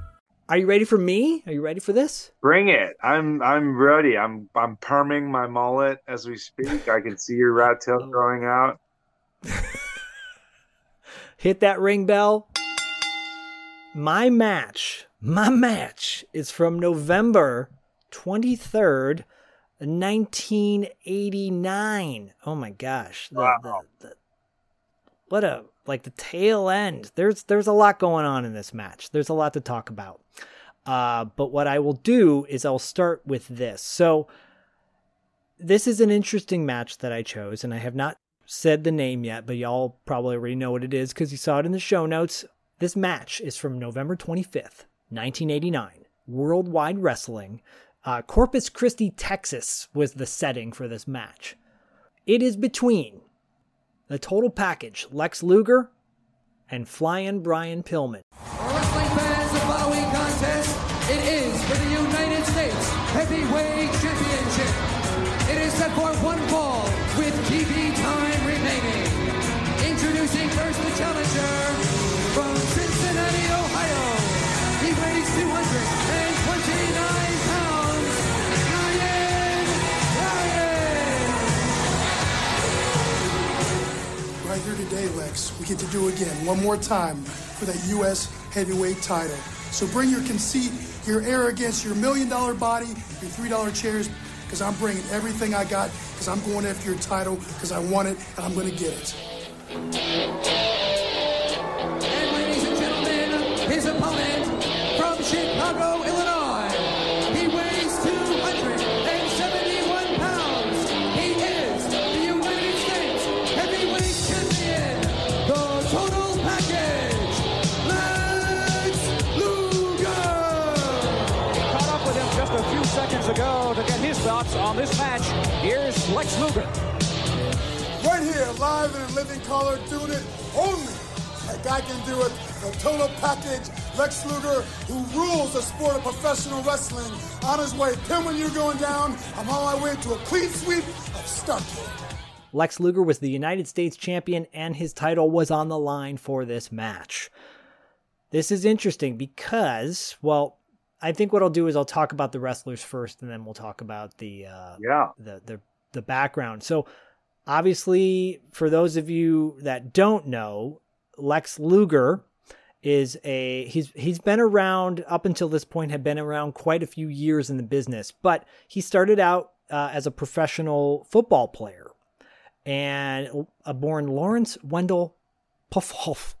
Are you ready for me? Are you ready for this? bring it. I'm I'm ready. I'm I'm perming my mullet as we speak. I can see your rat tail oh. growing out. Hit that ring bell. My match, my match is from November 23rd, 1989. Oh my gosh. The, Wow. the, the, what a like the tail end. There's there's a lot going on in this match. There's a lot to talk about. Uh, but what I will do is I'll start with this. So this is an interesting match that I chose, and I have not said the name yet, but y'all probably already know what it is because you saw it in the show notes. This match is from November 25th, 1989. Worldwide Wrestling. Uh, Corpus Christi, Texas was the setting for this match. It is between the total package Lex Luger and Flying Brian Pillman. Today, Lex, we get to do again one more time for that U.S. heavyweight title. So bring your conceit your arrogance, your million dollar body, your three dollar chairs, because I'm bringing everything I got, because I'm going after your title, because I want it, and I'm going to get it. And ladies and gentlemen, his opponent from Chicago, thoughts on this match. Here's Lex Luger. Right here, live and in living color, doing it only. A guy can do it. The total package, Lex Luger, who rules the sport of professional wrestling. On his way, Pillman, you're going down. I'm on my way to a clean sweep of Starrcade. Lex Luger was the United States champion, and his title was on the line for this match. This is interesting because, well, I think what I'll do is I'll talk about the wrestlers first, and then we'll talk about the uh, Yeah. the the the background. So, obviously, for those of you that don't know, Lex Luger is a he's he's been around up until this point had been around quite a few years in the business, but he started out uh, as a professional football player and uh, born Lawrence Wendell Puffoff,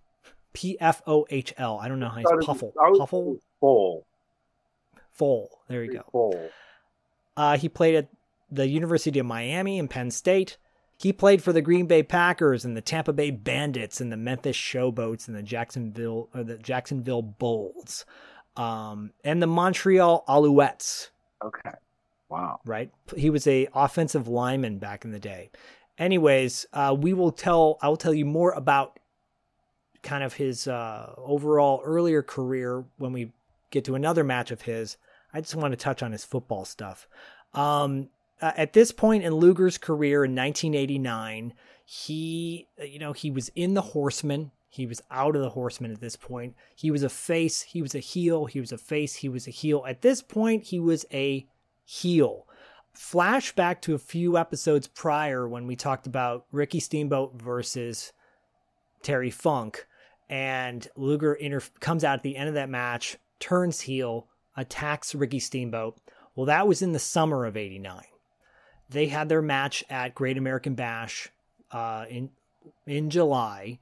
P F O H L. I don't know how he's Puffle. Puffle. Full. Full. There you go. Full. Uh, he played at the University of Miami and Penn State. He played for the Green Bay Packers and the Tampa Bay Bandits and the Memphis Showboats and the Jacksonville or the Jacksonville Bulls, um, and the Montreal Alouettes. Okay. Wow. Right. He was a offensive lineman back in the day. Anyways, uh, we will tell. I will tell you more about kind of his uh, overall earlier career when we get to another match of his. I just want to touch on his football stuff. Um, at this point in Luger's career in 1989, he, uh, you know, he was in the Horsemen. He was out of the Horsemen at this point. He was a face. He was a heel. He was a face. He was a heel. At this point, he was a heel. Flashback to a few episodes prior when we talked about Ricky Steamboat versus Terry Funk, and Luger inter- comes out at the end of that match, turns heel, attacks Ricky Steamboat. Well, that was in the summer of '89. They had their match at Great American Bash uh, in in July,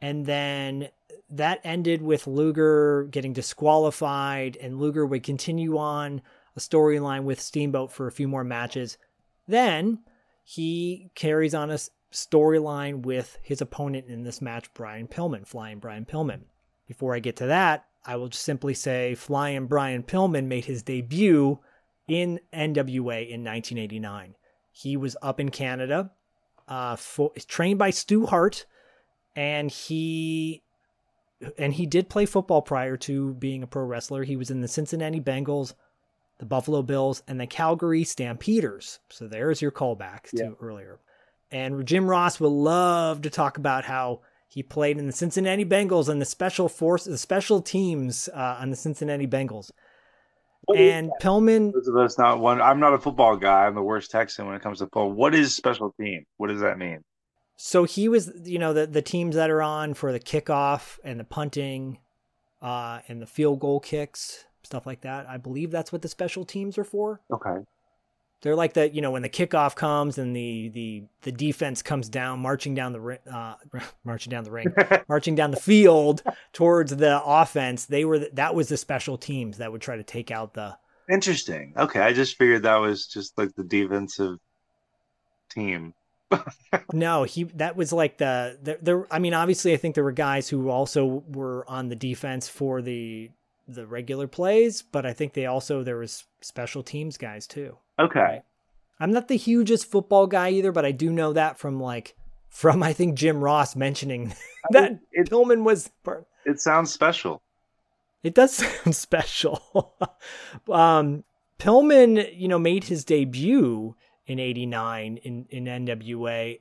and then that ended with Luger getting disqualified, and Luger would continue on a storyline with Steamboat for a few more matches. Then he carries on a storyline with his opponent in this match, Brian Pillman, Flying Brian Pillman. Before I get to that, I will just simply say Flying Brian Pillman made his debut in NWA in 1989. He was up in Canada, uh, for, trained by Stu Hart, and he and he did play football prior to being a pro wrestler. He was in the Cincinnati Bengals, the Buffalo Bills, and the Calgary Stampeders. So there's your callback to Yeah. earlier. And Jim Ross would love to talk about how he played in the Cincinnati Bengals and the special force, the special teams uh, on the Cincinnati Bengals. And Pillman, Those of us not one. I'm not a football guy. I'm the worst Texan when it comes to football. What is special team? What does that mean? so he was, you know, the the teams that are on for the kickoff and the punting, uh, and the field goal kicks, stuff like that. I believe that's what the special teams are for. Okay. They're like that, you know, when the kickoff comes and the the the defense comes down, marching down the uh, marching down the ring, marching down the field towards the offense. They were the, that was the special teams that would try to take out the. Interesting. Okay, I just figured that was just like the defensive team. No, he that was like the there. there I mean, obviously, I think there were guys who also were on the defense for the the regular plays, but I think they also there was special teams guys too. Okay. I'm not the hugest football guy either, but I do know that from like from I think Jim Ross mentioning that Pillman was. It sounds special. It does sound special. um, Pillman, you know, made his debut in '89 in in NWA.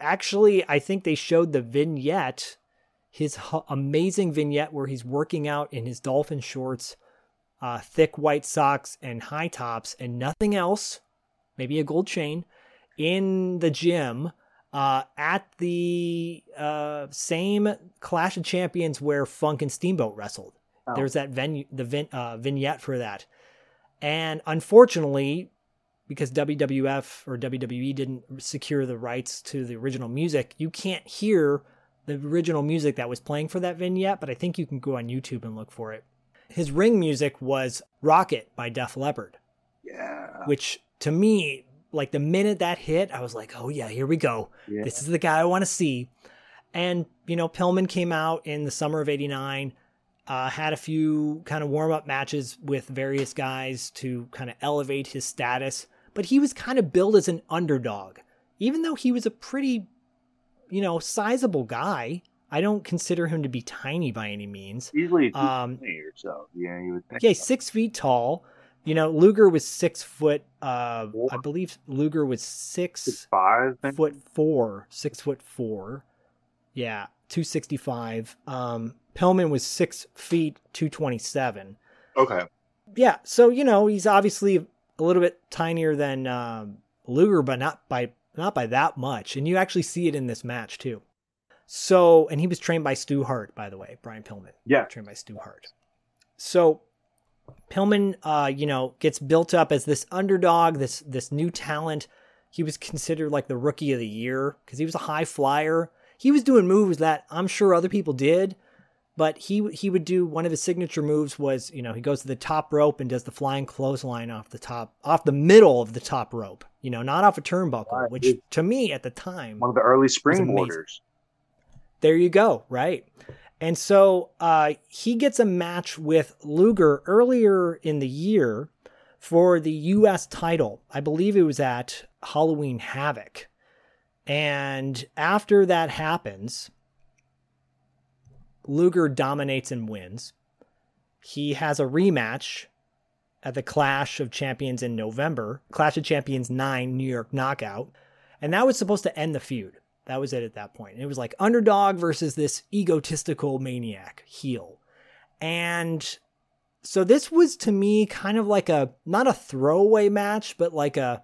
Actually, I think they showed the vignette, his h- amazing vignette where he's working out in his dolphin shorts, uh, thick white socks, and high tops, and nothing else. Maybe a gold chain in the gym uh, at the uh, same Clash of Champions where Funk and Steamboat wrestled Oh. There's that venue, the vin, uh, vignette for that, and unfortunately, because WWF or WWE didn't secure the rights to the original music, you can't hear the original music that was playing for that vignette. But I think you can go on YouTube and look for it. His ring music was "Rocket" by Def Leppard Yeah. which to me, like the minute that hit, I was like, oh yeah, here we go. Yeah. This is the guy I want to see. And, you know, Pillman came out in the summer of 89, uh, had a few kind of warm up matches with various guys to kind of elevate his status, but he was kind of billed as an underdog. Even though he was a pretty, you know, sizable guy, I don't consider him to be tiny by any means. Easily Um, or so. Yeah, you would think. Yeah, he's six feet tall. You know, Luger was six foot. Uh, I believe Luger was six, five foot four, six foot four. Yeah, two sixty five. Um, Pillman was six feet, two twenty seven. Okay. Yeah, so you know he's obviously a little bit tinier than um, Luger, but not by not by that much. And you actually see it in this match too. So, and he was trained by Stu Hart, by the way, Brian Pillman. Yeah. trained by Stu Hart. So, Pillman, uh, you know, gets built up as this underdog, this this new talent. He was considered like the rookie of the year because he was a high flyer. He was doing moves that I'm sure other people did, but he he would do one of his signature moves was you know he goes to the top rope and does the flying clothesline off the top off the middle of the top rope. You know, not off a turnbuckle, which to me at the time One of the early springboarders. There you go, right? And so uh, he gets a match with Luger earlier in the year for the U.S. title. I believe it was at Halloween Havoc. And after that happens, Luger dominates and wins. He has a rematch at the Clash of Champions in November, Clash of Champions 9 New York Knockout. And that was supposed to end the feud. That was it at that point. It was like underdog versus this egotistical maniac heel. And so this was to me kind of like a not a throwaway match, but like a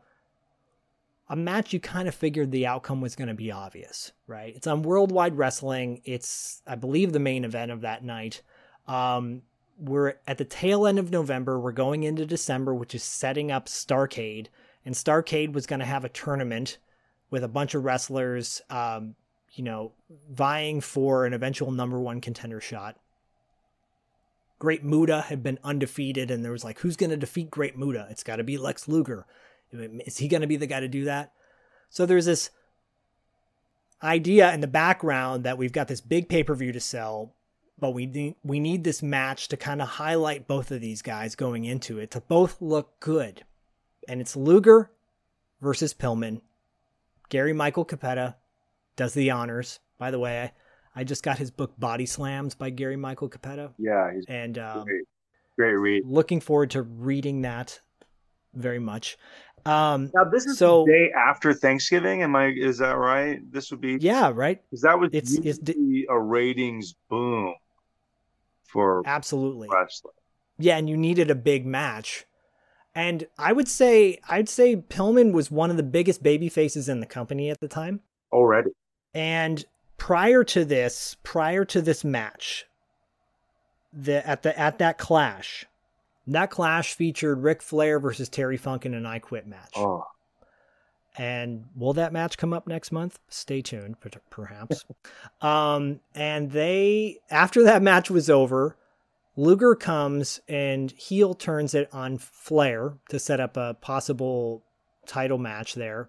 a match you kind of figured the outcome was going to be obvious, right? It's on Worldwide Wrestling. It's I believe the main event of that night. Um we're at the tail end of November. We're going into December, which is setting up Starrcade. And Starrcade was going to have a tournament with a bunch of wrestlers, um, you know, vying for an eventual number one contender shot. Great Muta had been undefeated, and there was like, who's going to defeat Great Muta? It's got to be Lex Luger. Is he going to be the guy to do that? So there's this idea in the background that we've got this big pay per view to sell, but we need we need this match to kind of highlight both of these guys going into it to both look good, and it's Luger versus Pillman. Gary Michael Cappetta does the honors. By the way, I, I just got his book Body Slams by Gary Michael Cappetta. Yeah, he's and um, great. Great read. Looking forward to reading that very much. Um, Now this is so the day after Thanksgiving. Am I? Is that right? This would be. yeah, right. Because that was It's- it's a ratings boom for Absolutely. wrestling. Yeah, and you needed a big match. And I would say I'd say Pillman was one of the biggest baby faces in the company at the time. Already. And prior to this, prior to this match, the at the at that clash, that clash featured Ric Flair versus Terry Funk in an I Quit match. Oh, And will that match come up next month? Stay tuned, perhaps. um, and they, after that match was over, Luger comes and heel turns it on Flair to set up a possible title match there.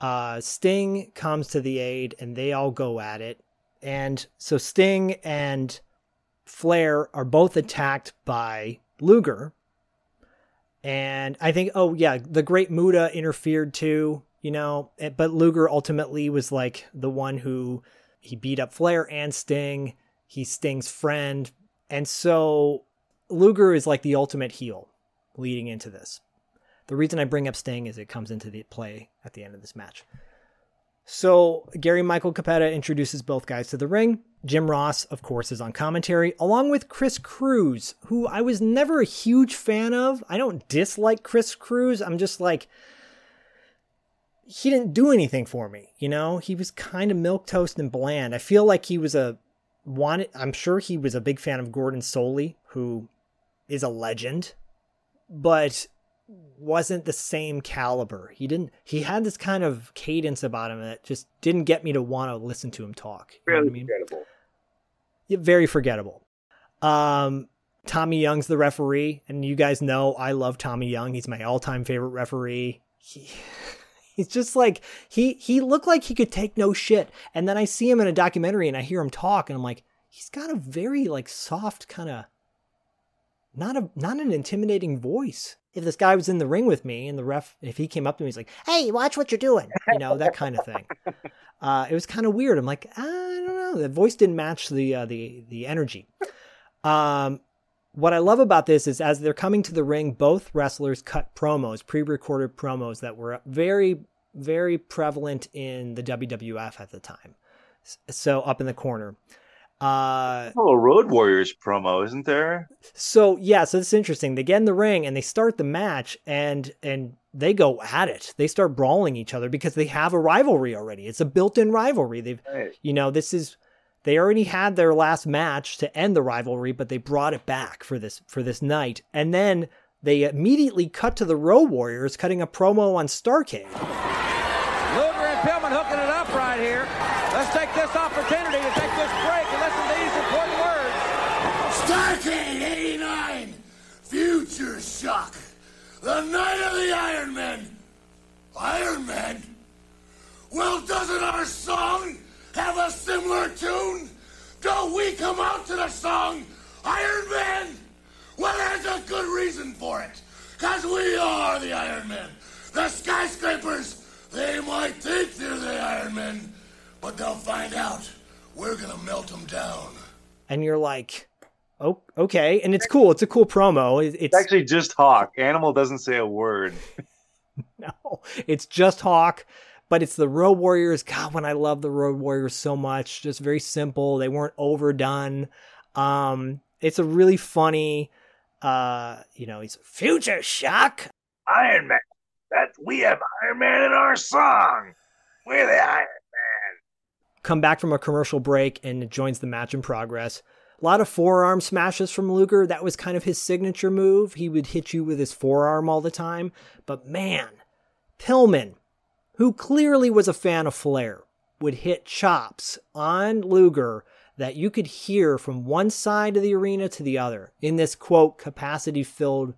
Uh, Sting comes to the aid and they all go at it. And so Sting and Flair are both attacked by Luger. And I think, oh yeah, the Great Muta interfered too, you know, eh, but Luger ultimately was like the one who he beat up Flair and Sting. He's Sting's friend. And so Luger is like the ultimate heel leading into this. The reason I bring up Sting is it comes into the play at the end of this match. So Gary Michael Cappetta introduces both guys to the ring. Jim Ross, of course, is on commentary, along with Chris Cruise, who I was never a huge fan of. I don't dislike Chris Cruise. I'm just like, he didn't do anything for me. You know, he was kind of milk toast and bland. I feel like he was a wanted I'm sure he was a big fan of Gordon Solie, who is a legend, but wasn't the same caliber. He didn't he had this kind of cadence about him that just didn't get me to want to listen to him talk. What I mean? forgettable. Yeah, very forgettable. Um, Tommy Young's the referee, and you guys know I love Tommy Young. He's my all-time favorite referee. He, he's just like he he looked like he could take no shit. And then I see him in a documentary, and I hear him talk, and I'm like, he's got a very like soft kind of not a not an intimidating voice. If this guy was in the ring with me and the ref, if he came up to me, he's like, "Hey, watch what you're doing," you know that kind of thing. Uh, it was kind of weird. I'm like, I don't know. The voice didn't match the uh, the the energy. Um, what I love about this is as they're coming to the ring, both wrestlers cut promos, pre-recorded promos that were very very prevalent in the WWF at the time. So up in the corner. Uh, Oh, a Road Warriors promo, isn't there? so yeah, so it's interesting. They get in the ring and they start the match and and they go at it. They start brawling each other because they have a rivalry already. It's a built-in rivalry. They've Right. you know, this is they already had their last match to end the rivalry, but they brought it back for this for this night. And then they immediately cut to the Road Warriors cutting a promo on Starrcade. Luger and Pillman hooking it up right here. Let's take this opportunity to Future Shock, the night of the Iron Man. Iron Man? Well, doesn't our song have a similar tune? Don't we come out to the song Iron Man? Well, there's a good reason for it. Because we are the Iron Man. The skyscrapers, they might think they're the Iron Man, but they'll find out. We're going to melt them down. And you're like, oh, okay. And it's cool. It's a cool promo. It- It's actually just Hawk. Animal doesn't say a word. No, it's just Hawk, but it's the Road Warriors. God, when I love the Road Warriors so much, just very simple. They weren't overdone. Um, it's a really funny, uh, you know, he's future shock. Iron Man. That we have Iron Man in our song. We're the Iron Man. Come back from a commercial break and joins the match in progress. A lot of forearm smashes from Luger. That was kind of his signature move. He would hit you with his forearm all the time. But man, Pillman, who clearly was a fan of Flair, would hit chops on Luger that you could hear from one side of the arena to the other in this quote capacity filled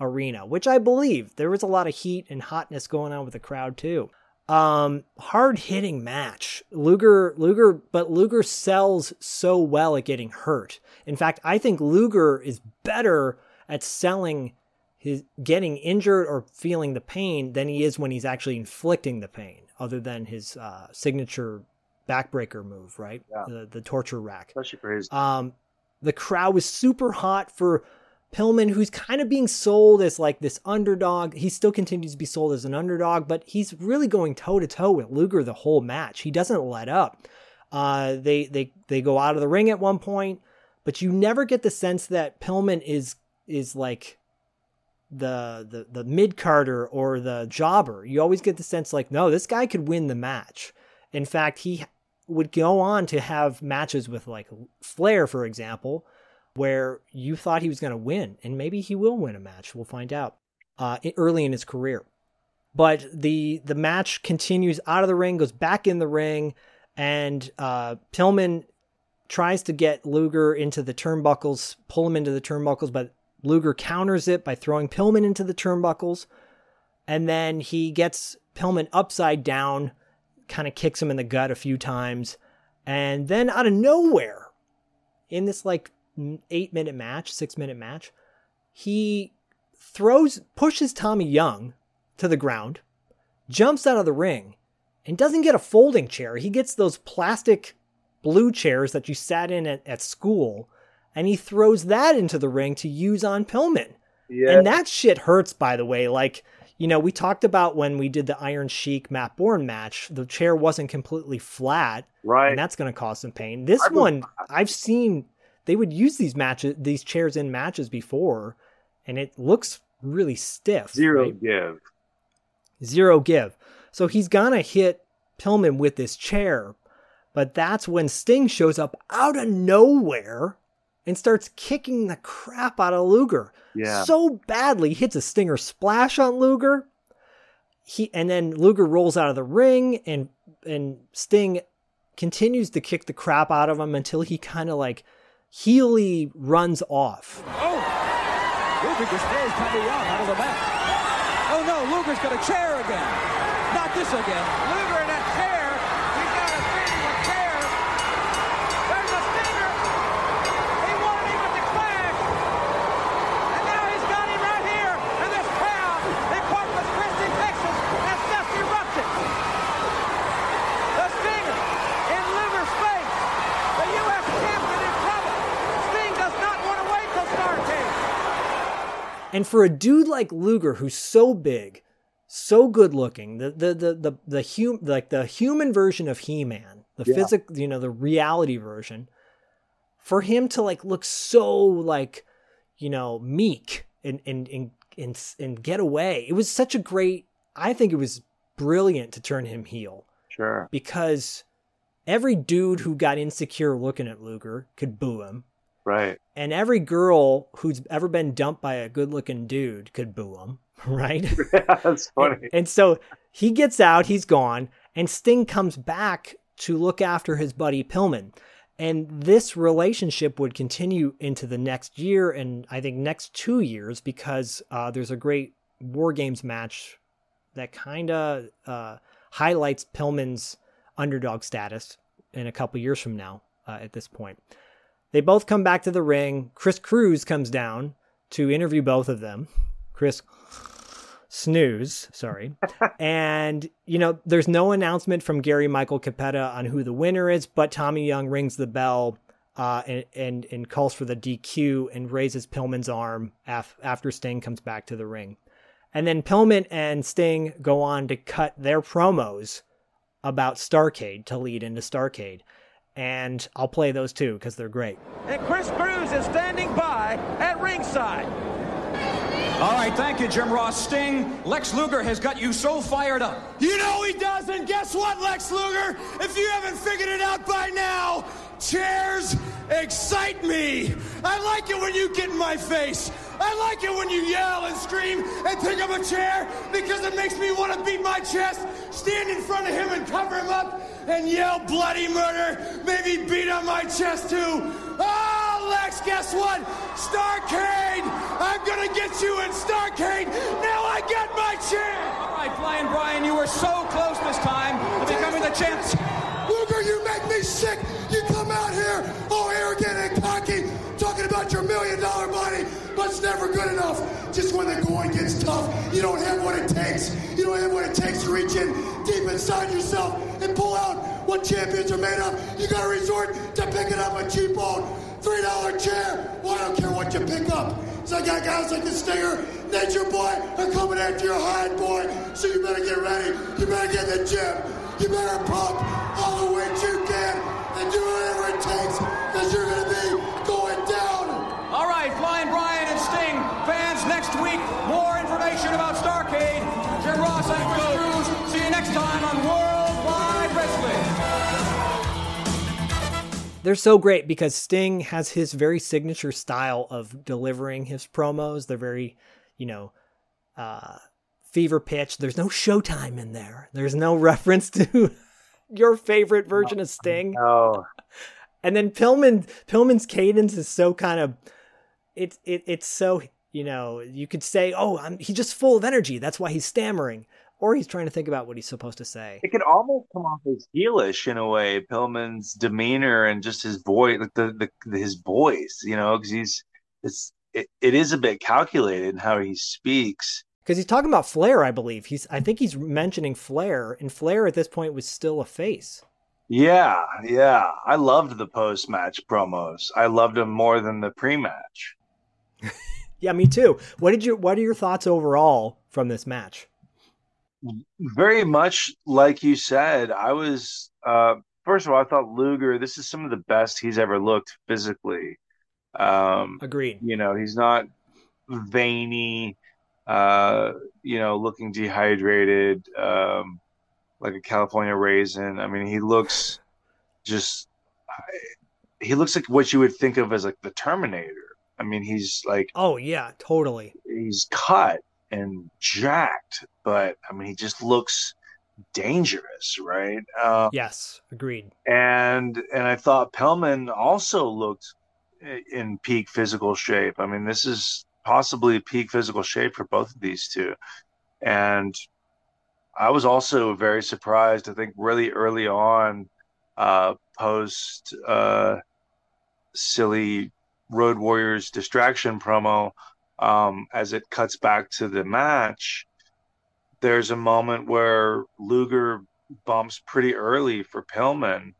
arena, which I believe there was a lot of heat and hotness going on with the crowd too. Um, hard hitting match. Luger, Luger, but Luger sells so well at getting hurt. In fact, I think Luger is better at selling his getting injured or feeling the pain than he is when he's actually inflicting the pain, other than his uh, signature backbreaker move, right? Yeah. The, the torture rack. Especially for his Um, the crowd was super hot for Pillman, who's kind of being sold as like this underdog. He still continues to be sold as an underdog, but he's really going toe to toe with Luger the whole match. He doesn't let up. Uh, they they they go out of the ring at one point, but you never get the sense that Pillman is is like the the the mid carder or the jobber. You always get the sense like, no, this guy could win the match. In fact, he would go on to have matches with like Flair, for example, where you thought he was going to win, and maybe he will win a match. We'll find out uh, early in his career. But the the match continues out of the ring, goes back in the ring, and uh, Pillman tries to get Luger into the turnbuckles, pull him into the turnbuckles, but Luger counters it by throwing Pillman into the turnbuckles, and then he gets Pillman upside down, kind of kicks him in the gut a few times, and then out of nowhere, in this like eight minute match, six minute match, he throws, pushes Tommy Young to the ground, jumps out of the ring, and doesn't get a folding chair. He gets those plastic blue chairs that you sat in at, at school, and he throws that into the ring to use on Pillman. Yeah. And that shit hurts, by the way. Like, you know, we talked about when we did the Iron Sheik Matt Bourne match, the chair wasn't completely flat. Right. And that's going to cause some pain. This I one, I've seen, they would use these matches, these chairs in matches before, and it looks really stiff. Zero right? give. Zero give. So he's gonna hit Pillman with this chair, But that's when Sting shows up out of nowhere and starts kicking the crap out of Luger. Yeah. So badly, hits a stinger splash on Luger. He and then Luger rolls out of the ring and and Sting continues to kick the crap out of him until he kind of like heely runs off. Oh! Luger just throws Tommy out of the mat. Oh no, Luger's got a chair again. Not this again. And for a dude like Luger, who's so big, so good looking, the the the the, the hum, like the human version of He Man, the Yeah. physical, you know, the reality version, for him to like look so like, you know, meek and and and and, and get away, it was such a great. I think it was brilliant to turn him heel Sure. because every dude who got insecure looking at Luger could boo him. Right. And every girl who's ever been dumped by a good looking dude could boo him, right? That's funny. and so he gets out, he's gone, and Sting comes back to look after his buddy Pillman. And this relationship would continue into the next year and I think next two years because uh, there's a great War Games match that kind of uh, highlights Pillman's underdog status in a couple years from now uh, at this point. They both come back to the ring. Chris Cruise comes down to interview both of them. Chris snooze, sorry. and, you know, there's no announcement from Gary Michael Cappetta on who the winner is, but Tommy Young rings the bell uh, and, and, and calls for the DQ and raises Pillman's arm af- after Sting comes back to the ring. And then Pillman and Sting go on to cut their promos about Starrcade to lead into Starrcade. And I'll play those too because they're great. And Chris Cruise is standing by at ringside. All right, thank you, Jim Ross. Sting, Lex Luger has got you so fired up. You know he does, and guess what, Lex Luger? If you haven't figured it out by now, chairs excite me. I like it when you get in my face. I like it when you yell and scream and pick up a chair because it makes me want to beat my chest, stand in front of him and cover him up and yell bloody murder, maybe beat on my chest too. Oh, Lex, guess what? Starrcade! I'm gonna get you in Starrcade! Now I got my chair! All right, Flying Brian, you were so close this time to becoming the champ. Luger, you make me sick. You come out here all arrogant and cocky, about your million dollar body, but it's never good enough. Just when the going gets tough, you don't have what it takes. You don't have what it takes to reach in deep inside yourself and pull out what champions are made of. You gotta resort to picking up a cheap old three dollar chair. Well, I don't care what you pick up. So I got guys like the Stinger, Nature Boy, are coming after your hide, boy. So you better get ready. You better get in the gym. You better pump all the weight you can and do whatever it takes because you're going to be going down. All right, Flying Brian and Sting, fans, next week, more information about Starrcade. Jim Ross and Chris Cruise. See you next time on Worldwide Wrestling. They're so great because Sting has his very signature style of delivering his promos. They're very, you know, uh, fever pitch. There's no showtime in there. There's no reference to your favorite version of oh, Sting. Oh, And then Pillman Pillman's cadence is so kind of it's it, it's so you know you could say oh I'm, he's just full of energy that's why he's stammering or he's trying to think about what he's supposed to say. it could almost come off as heelish in a way. Pillman's demeanor and just his voice, like the, the his voice, you know, because he's it's it, it is a bit calculated in how he speaks. Because he's talking about Flair, I believe. He's I think he's mentioning Flair, and Flair at this point was still a face. Yeah, yeah. I loved the post match promos. I loved them more than the pre match. Yeah, me too. What did you what are your thoughts overall from this match? Very much like you said, I was uh first of all, I thought Luger, this is some of the best he's ever looked physically. Um Agreed. you know, he's not veiny, uh, you know, looking dehydrated, um, like a California raisin. I mean, he looks just, he looks like what you would think of as like the Terminator. I mean, he's like Oh yeah, totally. he's cut and jacked, but I mean, he just looks dangerous, right? Uh, Yes, agreed. and and I thought Pillman also looked in peak physical shape. I mean, this is possibly peak physical shape for both of these two, and I was also very surprised. I think really early on, uh, post uh, silly Road Warriors distraction promo, um, as it cuts back to the match, there's a moment where Luger bumps pretty early for Pillman.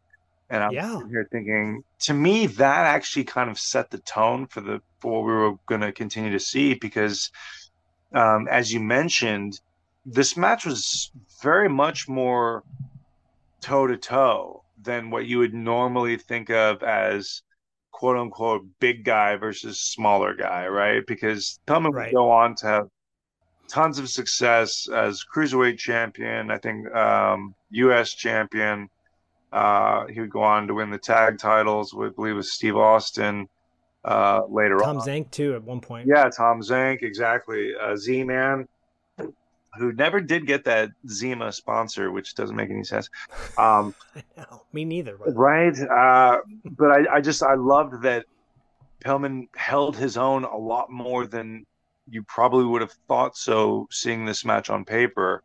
And I'm Yeah. here thinking, to me, that actually kind of set the tone for the for what we were going to continue to see because, um, as you mentioned, this match was very much more toe to toe than what you would normally think of as quote unquote big guy versus smaller guy, right? Because Pillman Right. would go on to have tons of success as cruiserweight champion, I think um, U.S. champion. Uh, he would go on to win the tag titles, with, I believe, with Steve Austin uh, later Tom on. Tom Zenk too at one point. Yeah, Tom Zenk, exactly. Uh, Z Man, who never did get that Zima sponsor, which doesn't make any sense. Um, No, me neither. Right? Uh, but I, I just I loved that Pillman held his own a lot more than you probably would have thought so seeing this match on paper.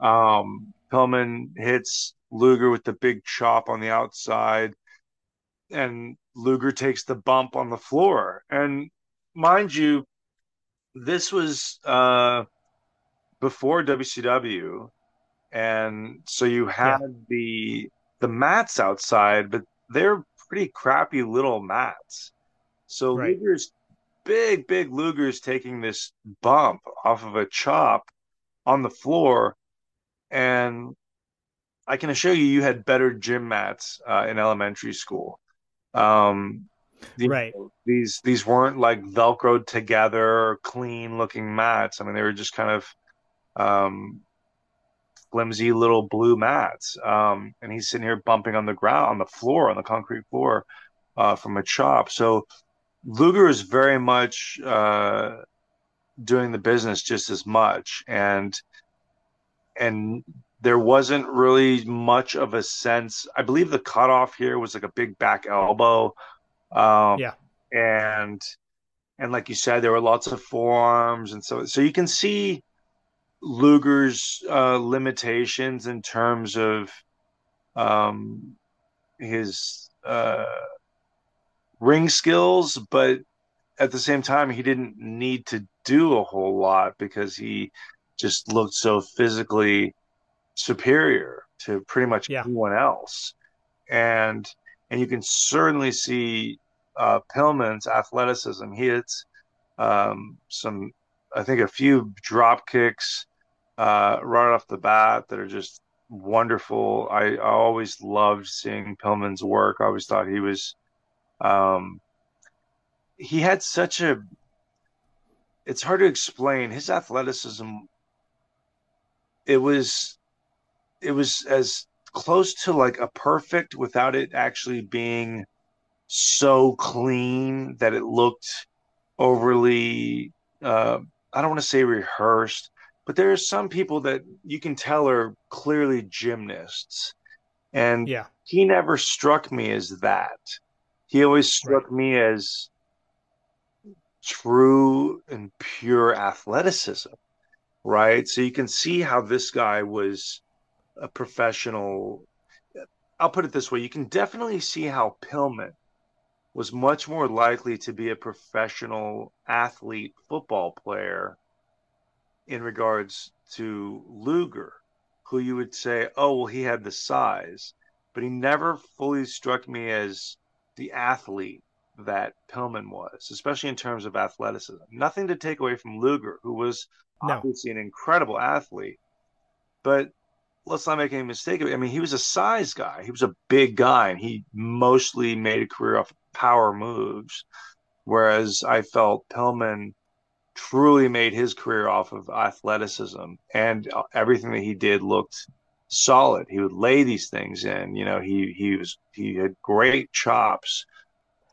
Um, Pillman hits Luger with the big chop on the outside, and Luger takes the bump on the floor. And mind you, this was uh, before WCW, and so you had the the mats outside, but they're pretty crappy little mats. So Right. Luger's big, big Luger's taking this bump off of a chop on the floor, and I can assure you, you had better gym mats uh, in elementary school. Um, you Right. these these weren't like velcroed together, clean looking mats. I mean, they were just kind of um, flimsy little blue mats. Um, and he's sitting here bumping on the ground, on the floor, on the concrete floor uh, from a chop. So Luger is very much uh, doing the business just as much, and and there wasn't really much of a sense. I believe the cutoff here was like a big back elbow. Um, Yeah. and and like you said, there were lots of forearms, and so so you can see Luger's uh, limitations in terms of um, his uh, ring skills, but at the same time, he didn't need to do a whole lot because he just looked so physically superior to pretty much Yeah. anyone else. And and you can certainly see uh, Pillman's athleticism. He hits um, some, I think, a few drop kicks uh, right off the bat that are just wonderful. I, I always loved seeing Pillman's work. I always thought he was, um, he had such a. It's hard to explain his athleticism. It was, it was as close to like a perfect without it actually being so clean that it looked overly uh, I don't want to say rehearsed, but there are some people that you can tell are clearly gymnasts. And Yeah. he never struck me as that. He always struck me as true and pure athleticism, right? So you can see how this guy was a professional. I'll put it this way you can definitely see how Pillman was much more likely to be a professional athlete football player in regards to Luger, who you would say, oh, well, he had the size, but he never fully struck me as the athlete that Pillman was, especially in terms of athleticism. Nothing to take away from Luger, who was No. obviously an incredible athlete, but let's not make any mistake. I mean, he was a size guy. He was a big guy, and he mostly made a career off power moves. Whereas I felt Pillman truly made his career off of athleticism, and uh, everything that he did looked solid. He would lay these things in. You know, he he was he had great chops.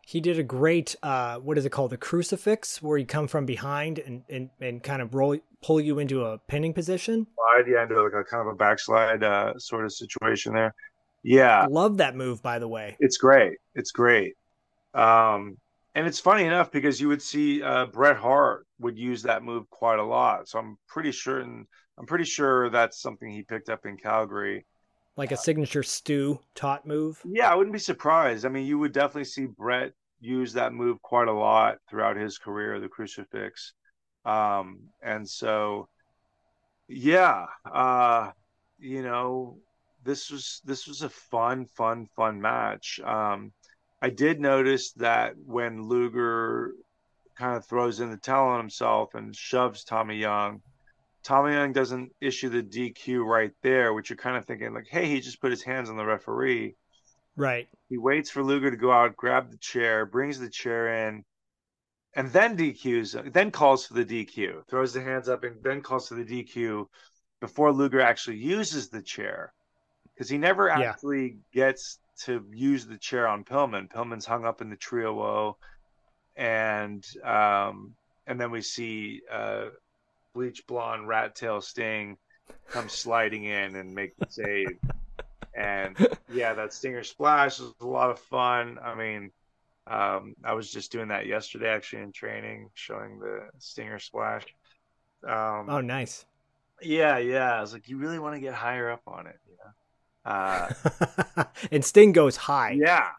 He did a great uh, what is it called? The crucifix, where you come from behind and and, and kind of roll pull you into a pinning position. Slide, yeah, into like a kind of a backslide uh, sort of situation there. Yeah, love that move. By the way, it's great. It's great. Um, and it's funny enough because you would see uh, Bret Hart would use that move quite a lot. So I'm pretty sure, and I'm pretty sure that's something he picked up in Calgary. Like a signature Stu taught move. Yeah, I wouldn't be surprised. I mean, you would definitely see Bret use that move quite a lot throughout his career, the crucifix. Um, and so, yeah, uh, you know, this was this was a fun, fun, fun match. Um, I did notice that when Luger kind of throws in the towel on himself and shoves Tommy Young, Tommy Young doesn't issue the DQ right there, which you're kind of thinking like, hey, he just put his hands on the referee. Right. He waits for Luger to go out, grab the chair, brings the chair in, and then DQs, then calls for the DQ, throws the hands up, and then calls for the DQ before Luger actually uses the chair because he never Yeah. actually gets to use the chair on Pillman. Pillman's hung up in the tree of woe, and um, and then we see uh, bleach blonde rat tail Sting come sliding in and make the save. And yeah, that Stinger splash was a lot of fun. I mean, um, I was just doing that yesterday actually in training, showing the Stinger splash. Um, Oh, nice. yeah, yeah. I was like, you really want to get higher up on it, you know? Uh, and Sting goes high. yeah.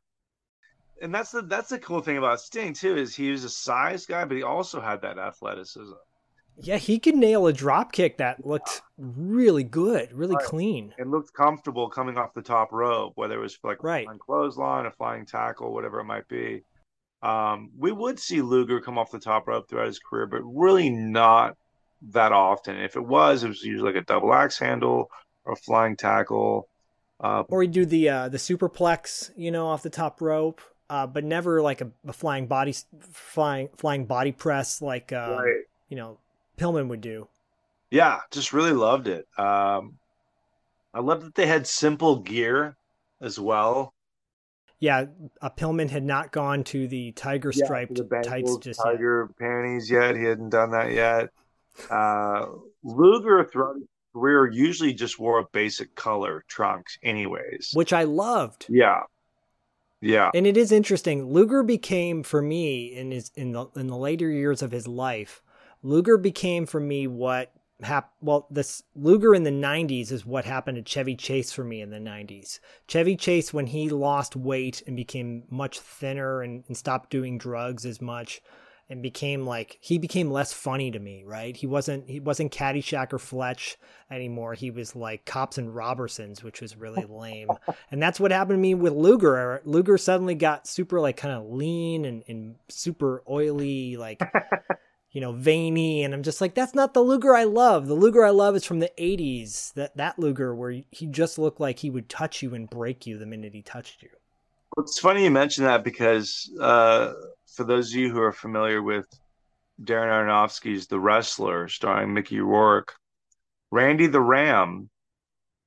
And that's the that's the cool thing about Sting too is he was a size guy, but he also had that athleticism. Yeah, he could nail a drop kick that looked really good, really Right. clean. It looked comfortable coming off the top rope, whether it was like Right. a clothesline, a flying tackle, whatever it might be. Um, we would see Luger come off the top rope throughout his career, but really not that often. If it was, it was usually like a double axe handle or a flying tackle. Uh, Or he'd do the uh, the superplex, you know, off the top rope, uh, but never like a, a flying body flying flying body press like um, Right. you know Pillman would do. yeah, just really loved it. Um, I love that they had simple gear as well. Yeah, uh, Pillman had not gone to the tiger Yeah, striped the Bengals tights just yet. tiger panties yet. He hadn't done that yet. Uh, Luger throughout his career usually just wore a basic color trunks, anyways. which I loved. Yeah, yeah, And it is interesting. Luger became for me in his in the in the later years of his life. Luger became for me what hap- well this Luger in the 90s is what happened to Chevy Chase for me in the 90s. Chevy Chase when he lost weight and became much thinner and, and stopped doing drugs as much and became like he became less funny to me, right? He wasn't he wasn't Caddyshack or Fletch anymore. He was like Cops and Robbersons, which was really lame. and that's what happened to me with Luger. Luger suddenly got super like kind of lean and, and super oily, like you know, veiny, and I'm just like, that's not the Luger I love. The Luger I love is from the '80s. That that Luger where he just looked like he would touch you and break you the minute he touched you. It's funny you mention that because uh, for those of you who are familiar with Darren Aronofsky's The Wrestler, starring Mickey Rourke, Randy the Ram,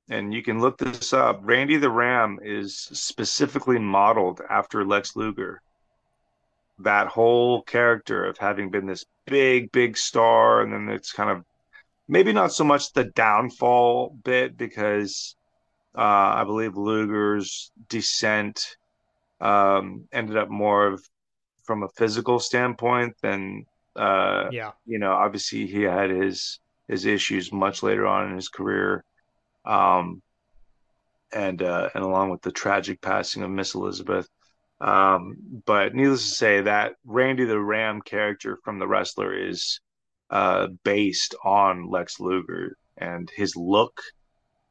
and you can look this up. Randy the Ram is specifically modeled after Lex Luger. That whole character of having been this big, big star, and then it's kind of maybe not so much the downfall bit because uh, I believe Luger's descent um, ended up more of from a physical standpoint than uh, Yeah. you know. Obviously, he had his his issues much later on in his career, um, and uh, and along with the tragic passing of Miss Elizabeth. Um, but needless to say, that Randy the Ram character from The Wrestler is uh, based on Lex Luger and his look.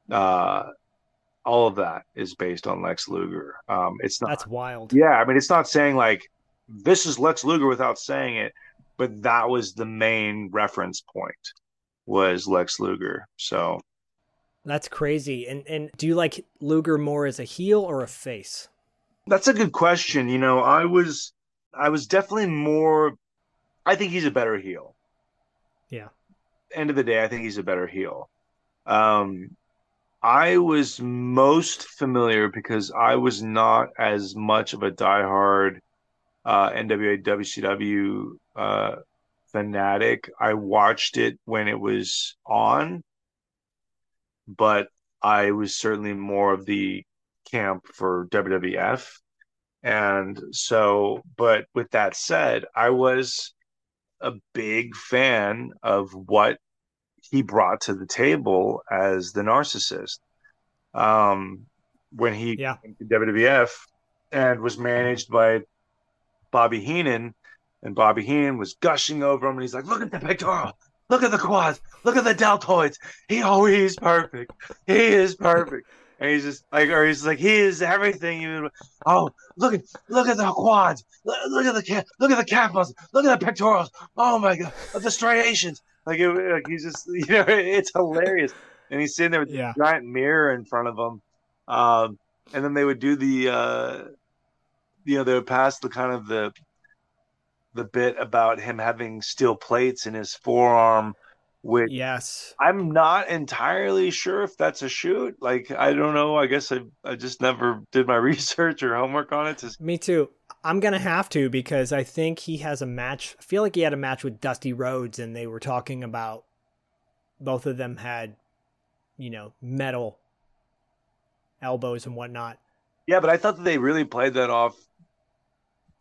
Uh, all of that is based on Lex Luger. Um, it's not. That's wild. Yeah, I mean, it's not saying like this is Lex Luger without saying it, but that was the main reference point was Lex Luger. So That's crazy. And and do you like Luger more as a heel or a face? That's a good question. You know, I was I was definitely more. I think he's a better heel. Yeah. End of the day, I think he's a better heel. Um, I was most familiar because I was not as much of a diehard uh, NWA WCW uh, fanatic. I watched it when it was on, but I was certainly more of the camp for WWF. And so, but with that said, I was a big fan of what he brought to the table as the narcissist. Um, when he yeah. came to WWF and was managed by Bobby Heenan, and Bobby Heenan was gushing over him, and he's like, "Look at the pectoral, look at the quads, look at the deltoids. He oh, he's perfect. He is perfect." And he's just like, or he's like, he is everything. You, oh, look at, look at the quads. Look, look at the. Look at the calf muscles. Look at the pectorals. Oh my god, the striations. Like, it, like he's just, you know, it's hilarious. And he's sitting there with yeah. a giant mirror in front of him. Um, and then they would do the, uh, you know, they would pass the kind of the, the bit about him having steel plates in his forearm which yes. I'm not entirely sure if that's a shoot. Like i don't know. I guess i, I just never did my research or homework on it to... me too. I'm gonna have to because i think he has a match i feel like he had a match with dusty rhodes and they were talking about both of them had you know metal elbows and whatnot. Yeah but i thought that they really played that off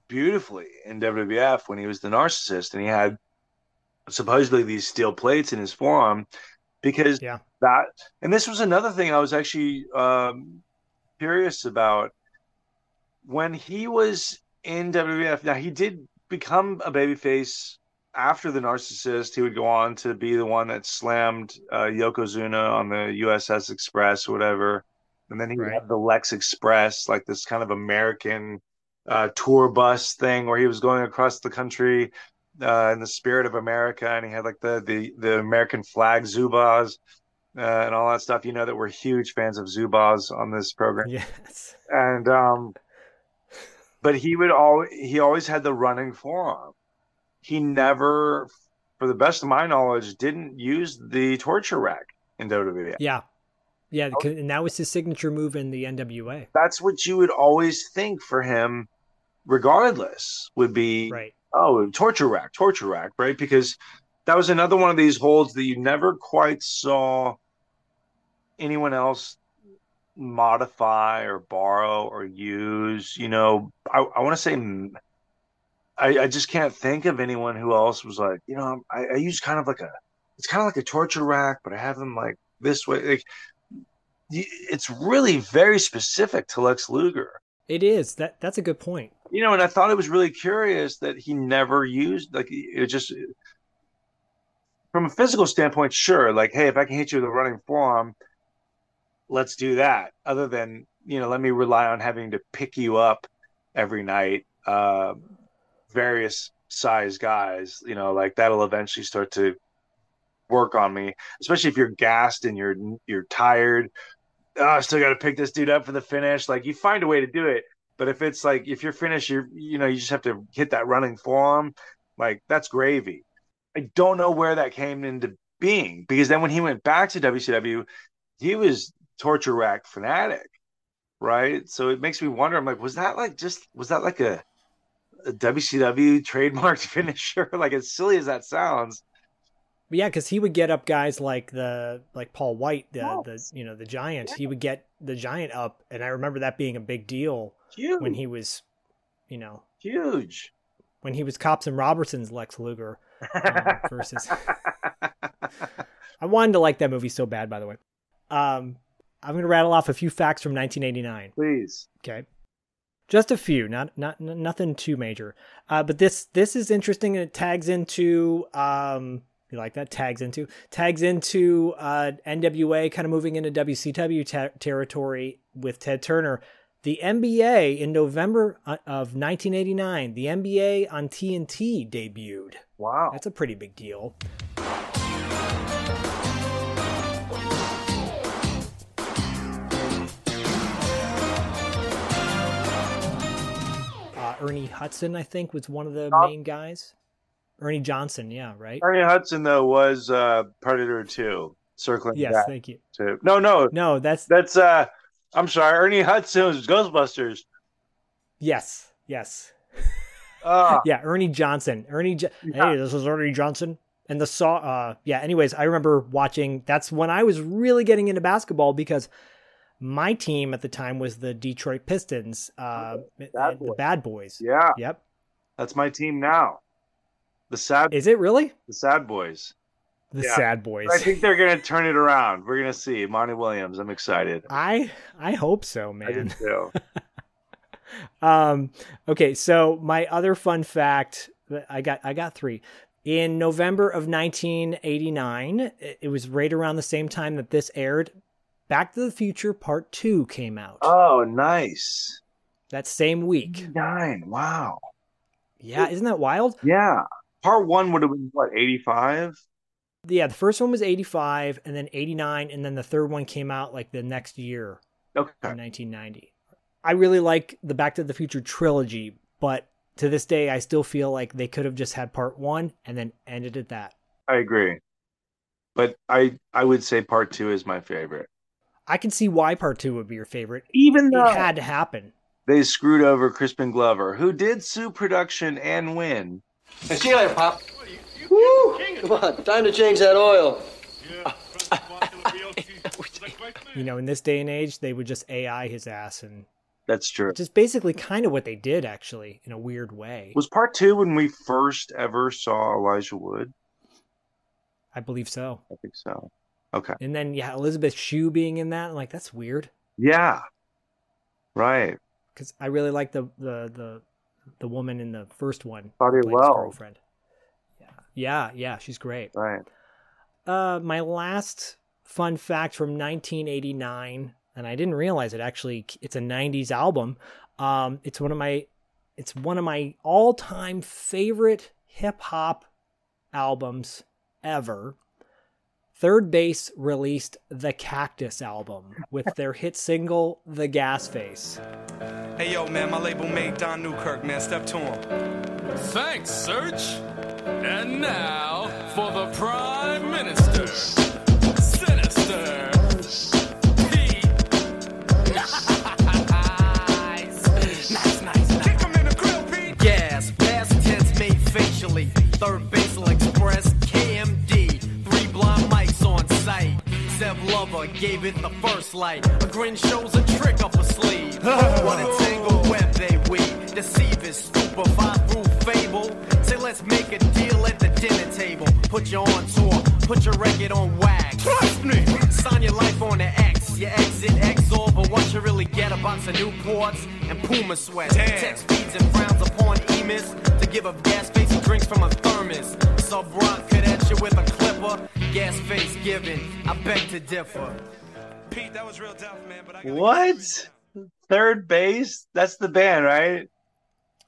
beautifully in wwf when he was the narcissist and he had supposedly these steel plates in his forearm because yeah. that and this was another thing I was actually um, curious about when he was in WWF. Now he did become a babyface after the narcissist. He would go on to be the one that slammed uh, Yokozuna on the USS Express or whatever, and then he right. had the Lex Express, like this kind of American uh, tour bus thing where he was going across the country uh, in the spirit of America, and he had like the the the American flag Zubaz uh, and all that stuff. You know that we're huge fans of Zubaz on this program. Yes, and um, but he would all he always had the running forearm. He never, for the best of my knowledge, didn't use the torture rack in WWE. Yeah. Yeah, and that was his signature move in the NWA. That's what you would always think for him, regardless, would be right oh, torture rack, torture rack, right? Because that was another one of these holds that you never quite saw anyone else modify or borrow or use. You know, I, I want to say, I, I just can't think of anyone who else was like, you know, I, I use kind of like a, it's kind of like a torture rack, but I have them like this way. Like, it's really very specific to Lex Luger. It is that. That's a good point you know, and I thought it was really curious that he never used like it just from a physical standpoint, sure, like, hey, if I can hit you with a running forearm, let's do that. Other than, you know, let me rely on having to pick you up every night, uh, various size guys, you know, like that'll eventually start to work on me, especially if you're gassed and you're you're tired. Oh, I still got to pick this dude up for the finish. Like you find a way to do it. But if it's like if you're finished, you're you know you just have to hit that running forearm, like that's gravy. I don't know where that came into being because then when he went back to WCW, he was torture rack fanatic, right? So it makes me wonder. I'm like, was that like just was that like a, a WCW trademarked finisher? like as silly as that sounds. But yeah, because he would get up guys like the like Paul White, the yes. the you know the Giant. Yeah. He would get the Giant up, and I remember that being a big deal Huge. when he was, you know, huge. When he was Cops and Robbersons Lex Luger um, versus. I wanted to like that movie so bad, by the way. Um, I'm going to rattle off a few facts from 1989. Please. Okay. Just a few, not not nothing too major. Uh, but this this is interesting and it tags into um, you like that tags into tags into uh, NWA kind of moving into WCW ter- territory with Ted Turner. The NBA in November uh, of 1989, the NBA on TNT debuted. Wow. That's a pretty big deal. Uh, Ernie Hudson, I think, was one of the main guys. Ernie Johnson, yeah, right? Ernie Hudson, though, was uh, Predator 2. circling Yes, back thank you. to no, no, No, that's that's uh, I'm sorry, Ernie Hudson's Ghostbusters. yes, yes. Ah, yeah, Ernie Johnson. Ernie. Jo- Hey, this is Ernie Johnson. And the saw. Uh, yeah. Anyways, I remember watching. That's when I was really getting into basketball because my team at the time was the Detroit Pistons. Uh, Bad the Bad Boys. yeah, Yep. that's my team now. The sad, Is it really the sad boys. the Yeah. Sad Boys? I think they're gonna turn it around. We're gonna see Monty Williams. I'm excited. I I hope so, man. I do too. Um, okay, so my other fun fact, I got I got three. In November of 1989, it it was right around the same time that this aired. Back to the Future Part Two came out. Oh, nice. that same week. Nine. Wow. Yeah, isn't that wild? Yeah. Part one would have been what, 85? Yeah, the first one was 85, and then 89, and then the third one came out like the next year Okay. in 1990. I really like the Back to the Future trilogy, but to this day, I still feel like they could have just had part one and then ended at that. I agree. But I I would say part two is my favorite. I can see why part two would be your favorite. Even though It had to happen. they screwed over Crispin Glover, who did sue production and win. Hey, see you later, Pop. Woo! Come on, time to change that oil. You know, in this day and age, they would just AI his ass, and That's true. which is basically kind of what they did, actually, in a weird way. Was part two when we first ever saw Elijah Wood? I believe so. I think so. Okay. And then, yeah, Elizabeth Shue being in that, I'm like, that's weird. Yeah. Right. because I really like the the the the woman in the first one. who Claudia played his Wells. girlfriend. Yeah, yeah, yeah, she's great. Right. Uh, my last fun fact from 1989, and I didn't realize it actually. It's a 90s album. Um, it's one of my it's one of my all time favorite hip hop albums ever. 3rd Bass released the Cactus album with their hit single "The Gas Face." Hey yo, man, my label mate Don Newkirk, man. Step to him. Thanks, Serch. And now for the Prime Minister. Seb Lover gave it the first light. A grin shows a trick up a sleeve. what a tangled web they weave. Deceivers, stupefy through fable. Say let's make a deal at the dinner table. Put you on tour, put your record on wax. Trust me. Sign your life on the X. You exit exor, but what you really get a box of Newports and Puma sweat. Text feeds and frowns upon emis to give up gas face and drinks from a thermos. Sub rock cadet you with a clipper. Gas face given. I beg to differ. Pete, that was real tough, man. But I What? 3rd Bass? That's the band, right?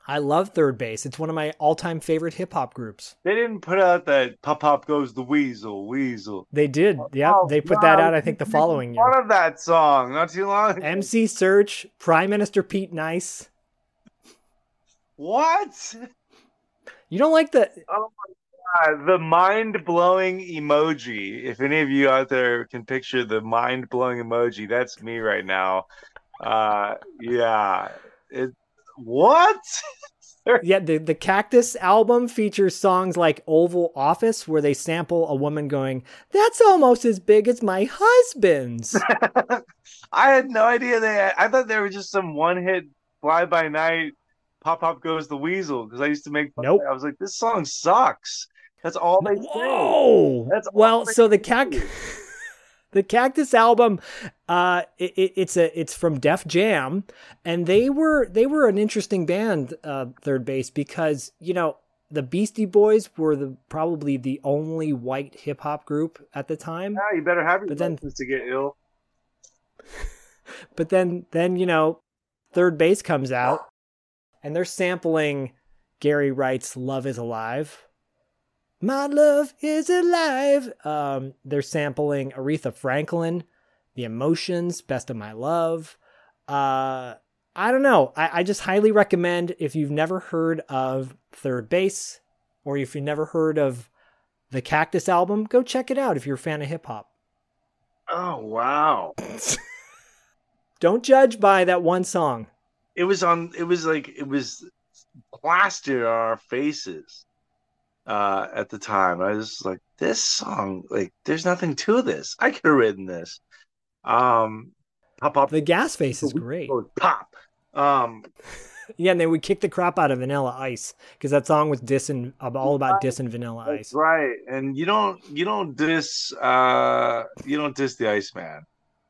I love 3rd Bass. It's one of my all-time favorite hip hop groups. They didn't put out that Pop Pop Goes the Weasel, Weasel. They did. Oh, yep, Oh, they put that out I think the following year. One of that song, not too long. ago. MC Serch, Prime Minister Pete Nice. What? You don't like the Oh my the mind blowing emoji. If any of you out there can picture the mind blowing emoji, that's me right now. Uh yeah. It what? Yeah, the, the Cactus album features songs like Oval Office, where they sample a woman going, That's almost as big as my husband's. I had no idea they had, I thought they were just some one hit fly by night pop pop goes the weasel because I used to make fun Nope. I was like, this song sucks. That's all they say. Whoa! That's all well, so the cac the Cactus album, uh, it, it- it's a it's from Def Jam, and they were they were an interesting band, uh, 3rd Bass, because you know the Beastie Boys were the probably the only white hip hop group at the time. Yeah, you better have your But then- to get ill. But then then you know, 3rd Bass comes out, and they're sampling Gary Wright's "Love Is Alive." My love is alive. Um, they're sampling Aretha Franklin, The Emotions, Best of My Love. Uh, I don't know. I, I just highly recommend if you've never heard of 3rd Bass or if you've never heard of the Cactus album, go check it out if you're a fan of hip hop. Oh wow! Don't judge by that one song. It was on. It was like it was plastered on our faces uh, at the time. I was like, this song, like, there's nothing to this. I could have written this. Um, pop, pop. The gas face is great. Pop. Um, Yeah, and they would kick the crap out of Vanilla Ice because that song was dissing all about dissing Vanilla Ice. right. And you don't, you don't diss, uh, you don't diss the Iceman.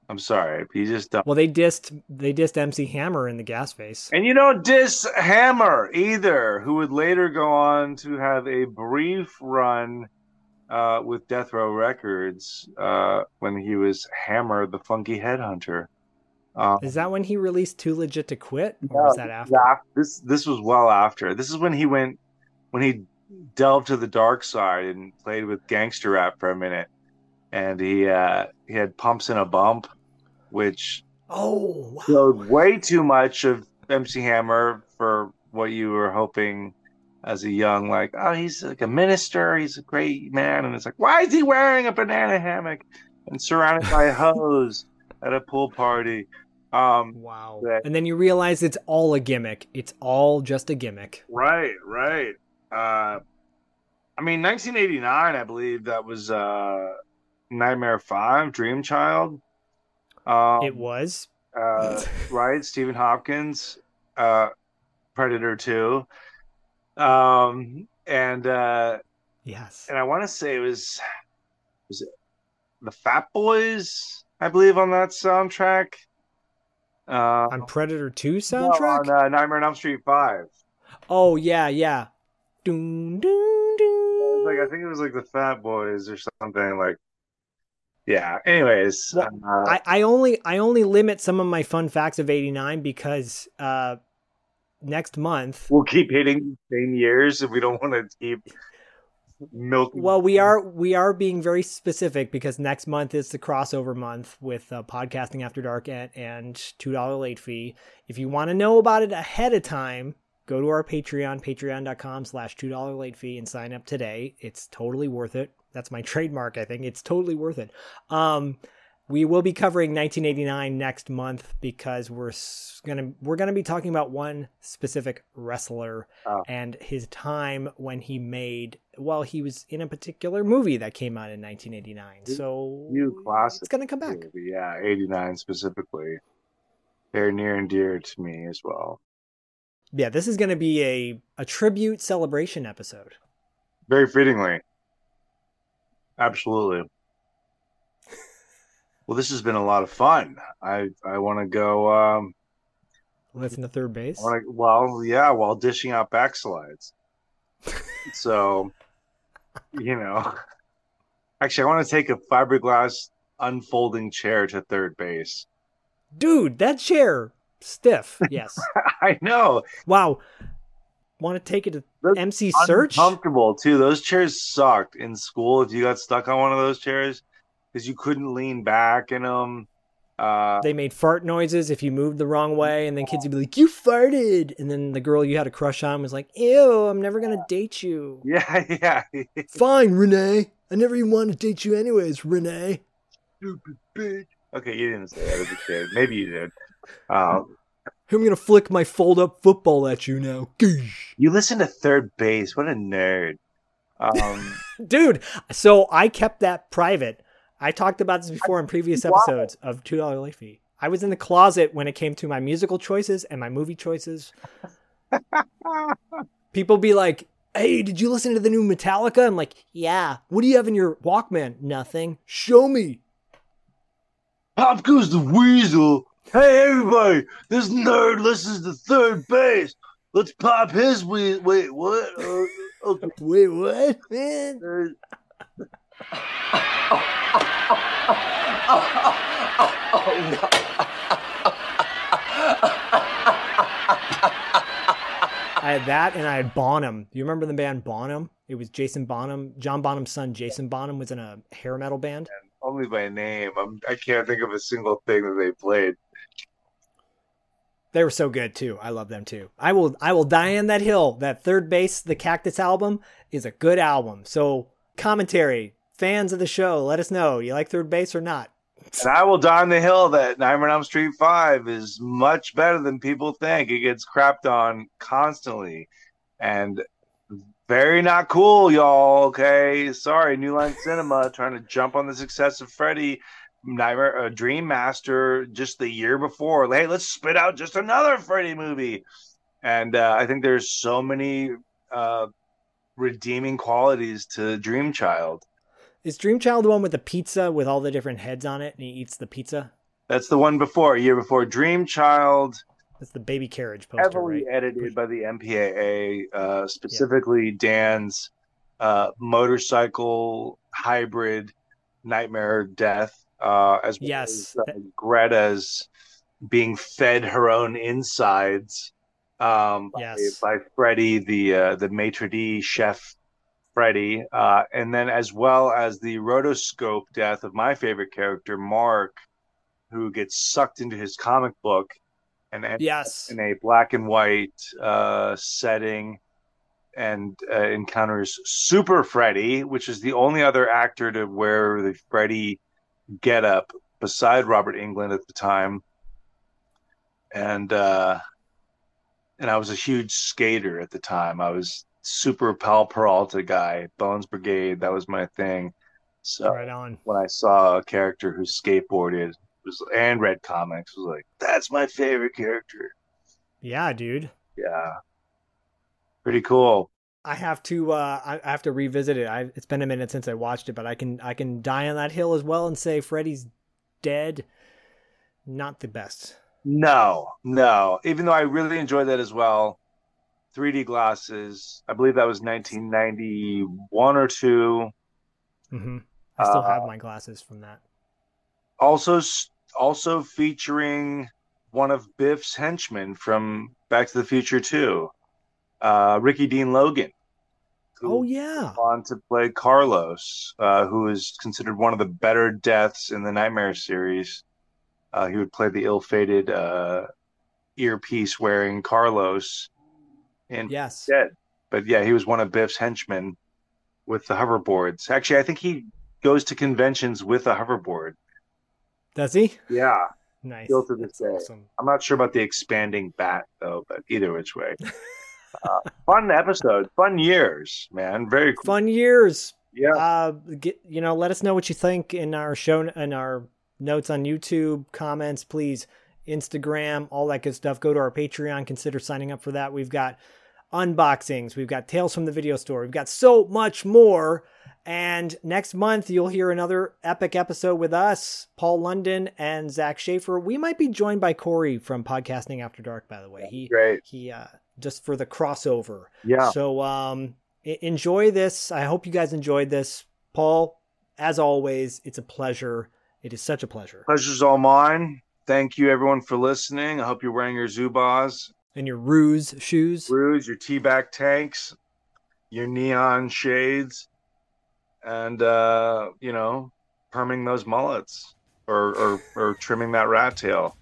I'm sorry, he just don't. Well, they dissed they dissed MC Hammer in the gas face. And you don't diss Hammer either, who would later go on to have a brief run uh, with Death Row Records uh, when he was Hammer, the Funky Headhunter. Um, Is that when he released Too Legit to Quit, or was that after? yeah, this this was well after. This is when he went when he delved to the dark side and played with gangster rap for a minute, and he uh, he had pumps and a bump, which Oh, wow. showed way too much of MC Hammer for what you were hoping as a young like oh he's like a minister he's a great man and it's like why is he wearing a banana hammock and surrounded by hoes at a pool party um wow that- And then you realize it's all a gimmick. It's all just a gimmick. right right uh i mean 1989 i believe that was uh nightmare 5 dream child um it was uh, right? Stephen Hopkins, uh, Predator Two, um, and uh, yes, and I want to say it was was it the Fat Boys, I believe, on that soundtrack. Uh, On Predator 2 no, soundtrack? on uh, Nightmare on Elm Street Five. Oh yeah, yeah. Doom, doom, doom. Like I think it was like the Fat Boys or something like. Yeah. Anyways, uh, I, I only I only limit some of my fun facts of '89 because uh, next month. we'll keep hitting the same years if we don't want to keep milking. Well, we are we are being very specific because next month is the crossover month with uh, podcasting after dark and, and two dollar late fee. If you want to know about it ahead of time, go to our Patreon, patreon.com slash two dollar late fee and sign up today. It's totally worth it. That's my trademark, I think. It's totally worth it. Um, we will be covering 1989 next month because we're gonna we're gonna be talking about one specific wrestler Oh. and his time when he made well he was in a particular movie that came out in 1989. So new classic. it's gonna come back. movie, Yeah, eighty nine specifically. They're near and dear to me as well. Yeah, this is gonna be a a tribute celebration episode. Very fittingly. Absolutely. Well, this has been a lot of fun. I I want to go. Um, Listen to 3rd Bass. Wanna, well, yeah, while dishing out backslides. so, you know, actually, I want to take a fiberglass unfolding chair to 3rd Bass. Dude, that chair stiff. Yes. I know. Wow. Want to take it to MC Serch? Uncomfortable too. Those chairs sucked in school. If you got stuck on one of those chairs, because you couldn't lean back in them. Uh, They made fart noises if you moved the wrong way, and then kids would be like, "You farted," and then the girl you had a crush on was like, "Ew, I'm never gonna date you." yeah, yeah. Fine, Renee. I never even wanted to date you anyways, Renee. Stupid bitch. Okay, you didn't say that as a kid. Maybe you did. Um, I'm gonna flick my fold-up football at you now, you listen to 3rd Bass. What a nerd. Um, dude. So I kept that private. I talked about this before in previous episodes of Two Dollar Late Fee. I was in the closet when it came to my musical choices and my movie choices. People be like, "Hey, did you listen to the new Metallica?" I'm like, "Yeah." What do you have in your Walkman? Nothing. Show me. Pop goes the weasel. Hey, everybody! This nerd listens to 3rd Bass. Let's pop his we Wait, what? Uh, okay. Wait, what, man? I had that, and I had Bonham. Do you remember the band Bonham? It was Jason Bonham. John Bonham's son, Jason Bonham, was in a hair metal band. Only by name. I'm, I can't think of a single thing that they played. They were so good too. I love them too. I will I will die on that hill. That 3rd Bass, the Cactus album is a good album. So commentary, fans of the show, let us know. You like 3rd Bass or not? And I will die on the hill that Nightmare on Elm Street 5 is much better than people think. It gets crapped on constantly. And very not cool, y'all. Okay. Sorry, New Line Cinema trying to jump on the success of Freddy Nightmare uh, Dream Master just the year before. Hey, let's spit out just another Freddy movie. And uh, I think there's so many uh, redeeming qualities to Dream Child. Is Dream Child the one with the pizza with all the different heads on it and he eats the pizza? That's the one before, a year before. Dream Child. That's the baby carriage poster, heavily right? edited by the MPAA, uh, specifically Dan's uh, motorcycle hybrid nightmare death, uh, as well Yes. as uh, Greta's being fed her own insides um, by, Yes. by Freddy, the uh, the maitre d' chef Freddy, uh, and then as well as the rotoscope death of my favorite character, Mark, who gets sucked into his comic book and Yes. in a black and white uh, setting and uh, encounters Super Freddy, which is the only other actor to wear the Freddy getup beside Robert Englund at the time. And uh, and I was a huge skater at the time. I was super Powell Peralta guy, Bones Brigade. That was my thing. So Right on. when I saw a character who skateboarded was and read comics, was like, that's my favorite character. Yeah, dude. Yeah, pretty cool. I have to uh I have to revisit it. I it's been a minute since I watched it, but I can I can die on that hill as well and say Freddy's dead. Not the best. No, no. Even though I really enjoyed that as well. 3D glasses. I believe that was 1991 or two. hmm I still Uh, have my glasses from that. Also, also featuring one of Biff's henchmen from Back to the Future 2, uh, Ricky Dean Logan. Oh yeah. on to play Carlos, uh, who is considered one of the better deaths in the Nightmare series. Uh, he would play the ill-fated uh, earpiece wearing Carlos and Yes. Dead. But yeah, he was one of Biff's henchmen with the hoverboards. Actually, I think he goes to conventions with a hoverboard. Does he? Yeah, Nice. still to this day. awesome. I'm not sure about the expanding bat though, but either which way. uh, fun episode, fun years, man. Very cool. Fun years. Yeah. Uh, get, you know, let us know what you think in our show in our notes on YouTube, comments, please, Instagram, all that good stuff. Go to our Patreon. Consider signing up for that. We've got unboxings. We've got tales from the video store. We've got so much more. And next month, you'll hear another epic episode with us, Paul London and Zak Shaffer. We might be joined by Corey from Podcasting After Dark, by the way. He, Great. He, uh, just for the crossover. Yeah. So, um, enjoy this. I hope you guys enjoyed this. Paul, as always, it's a pleasure. It is such a pleasure. Pleasure's all mine. Thank you, everyone, for listening. I hope you're wearing your Zubaz, And your ruse shoes. Ruse, your T-back tanks, your neon shades, and uh, you know, perming those mullets or, or or trimming that rat tail.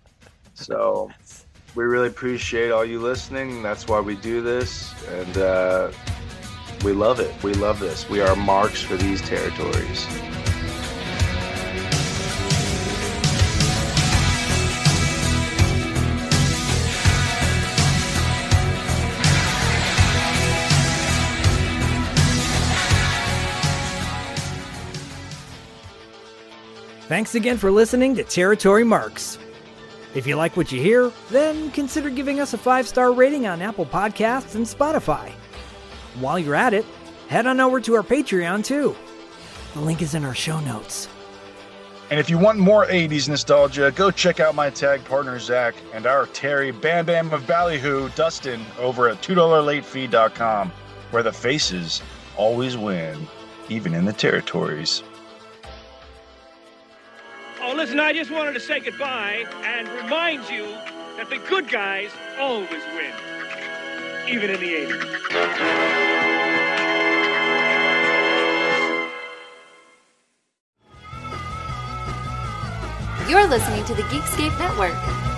So we really appreciate all you listening. That's why we do this, and uh, we love it. We love this. We are marks for these territories. Thanks again for listening to Territory Marks. If you like what you hear, then consider giving us a five star rating on Apple Podcasts and Spotify. While you're at it, head on over to our Patreon too. The link is in our show notes. And if you want more 80s nostalgia, go check out my tag partner Zak and our Terry Bam Bam of Ballyhoo, Dustin, over at $2latefee.com, where the faces always win, even in the territories. Oh, listen, I just wanted to say goodbye and remind you that the good guys always win, even in the 80s. You're listening to the Geekscape Network.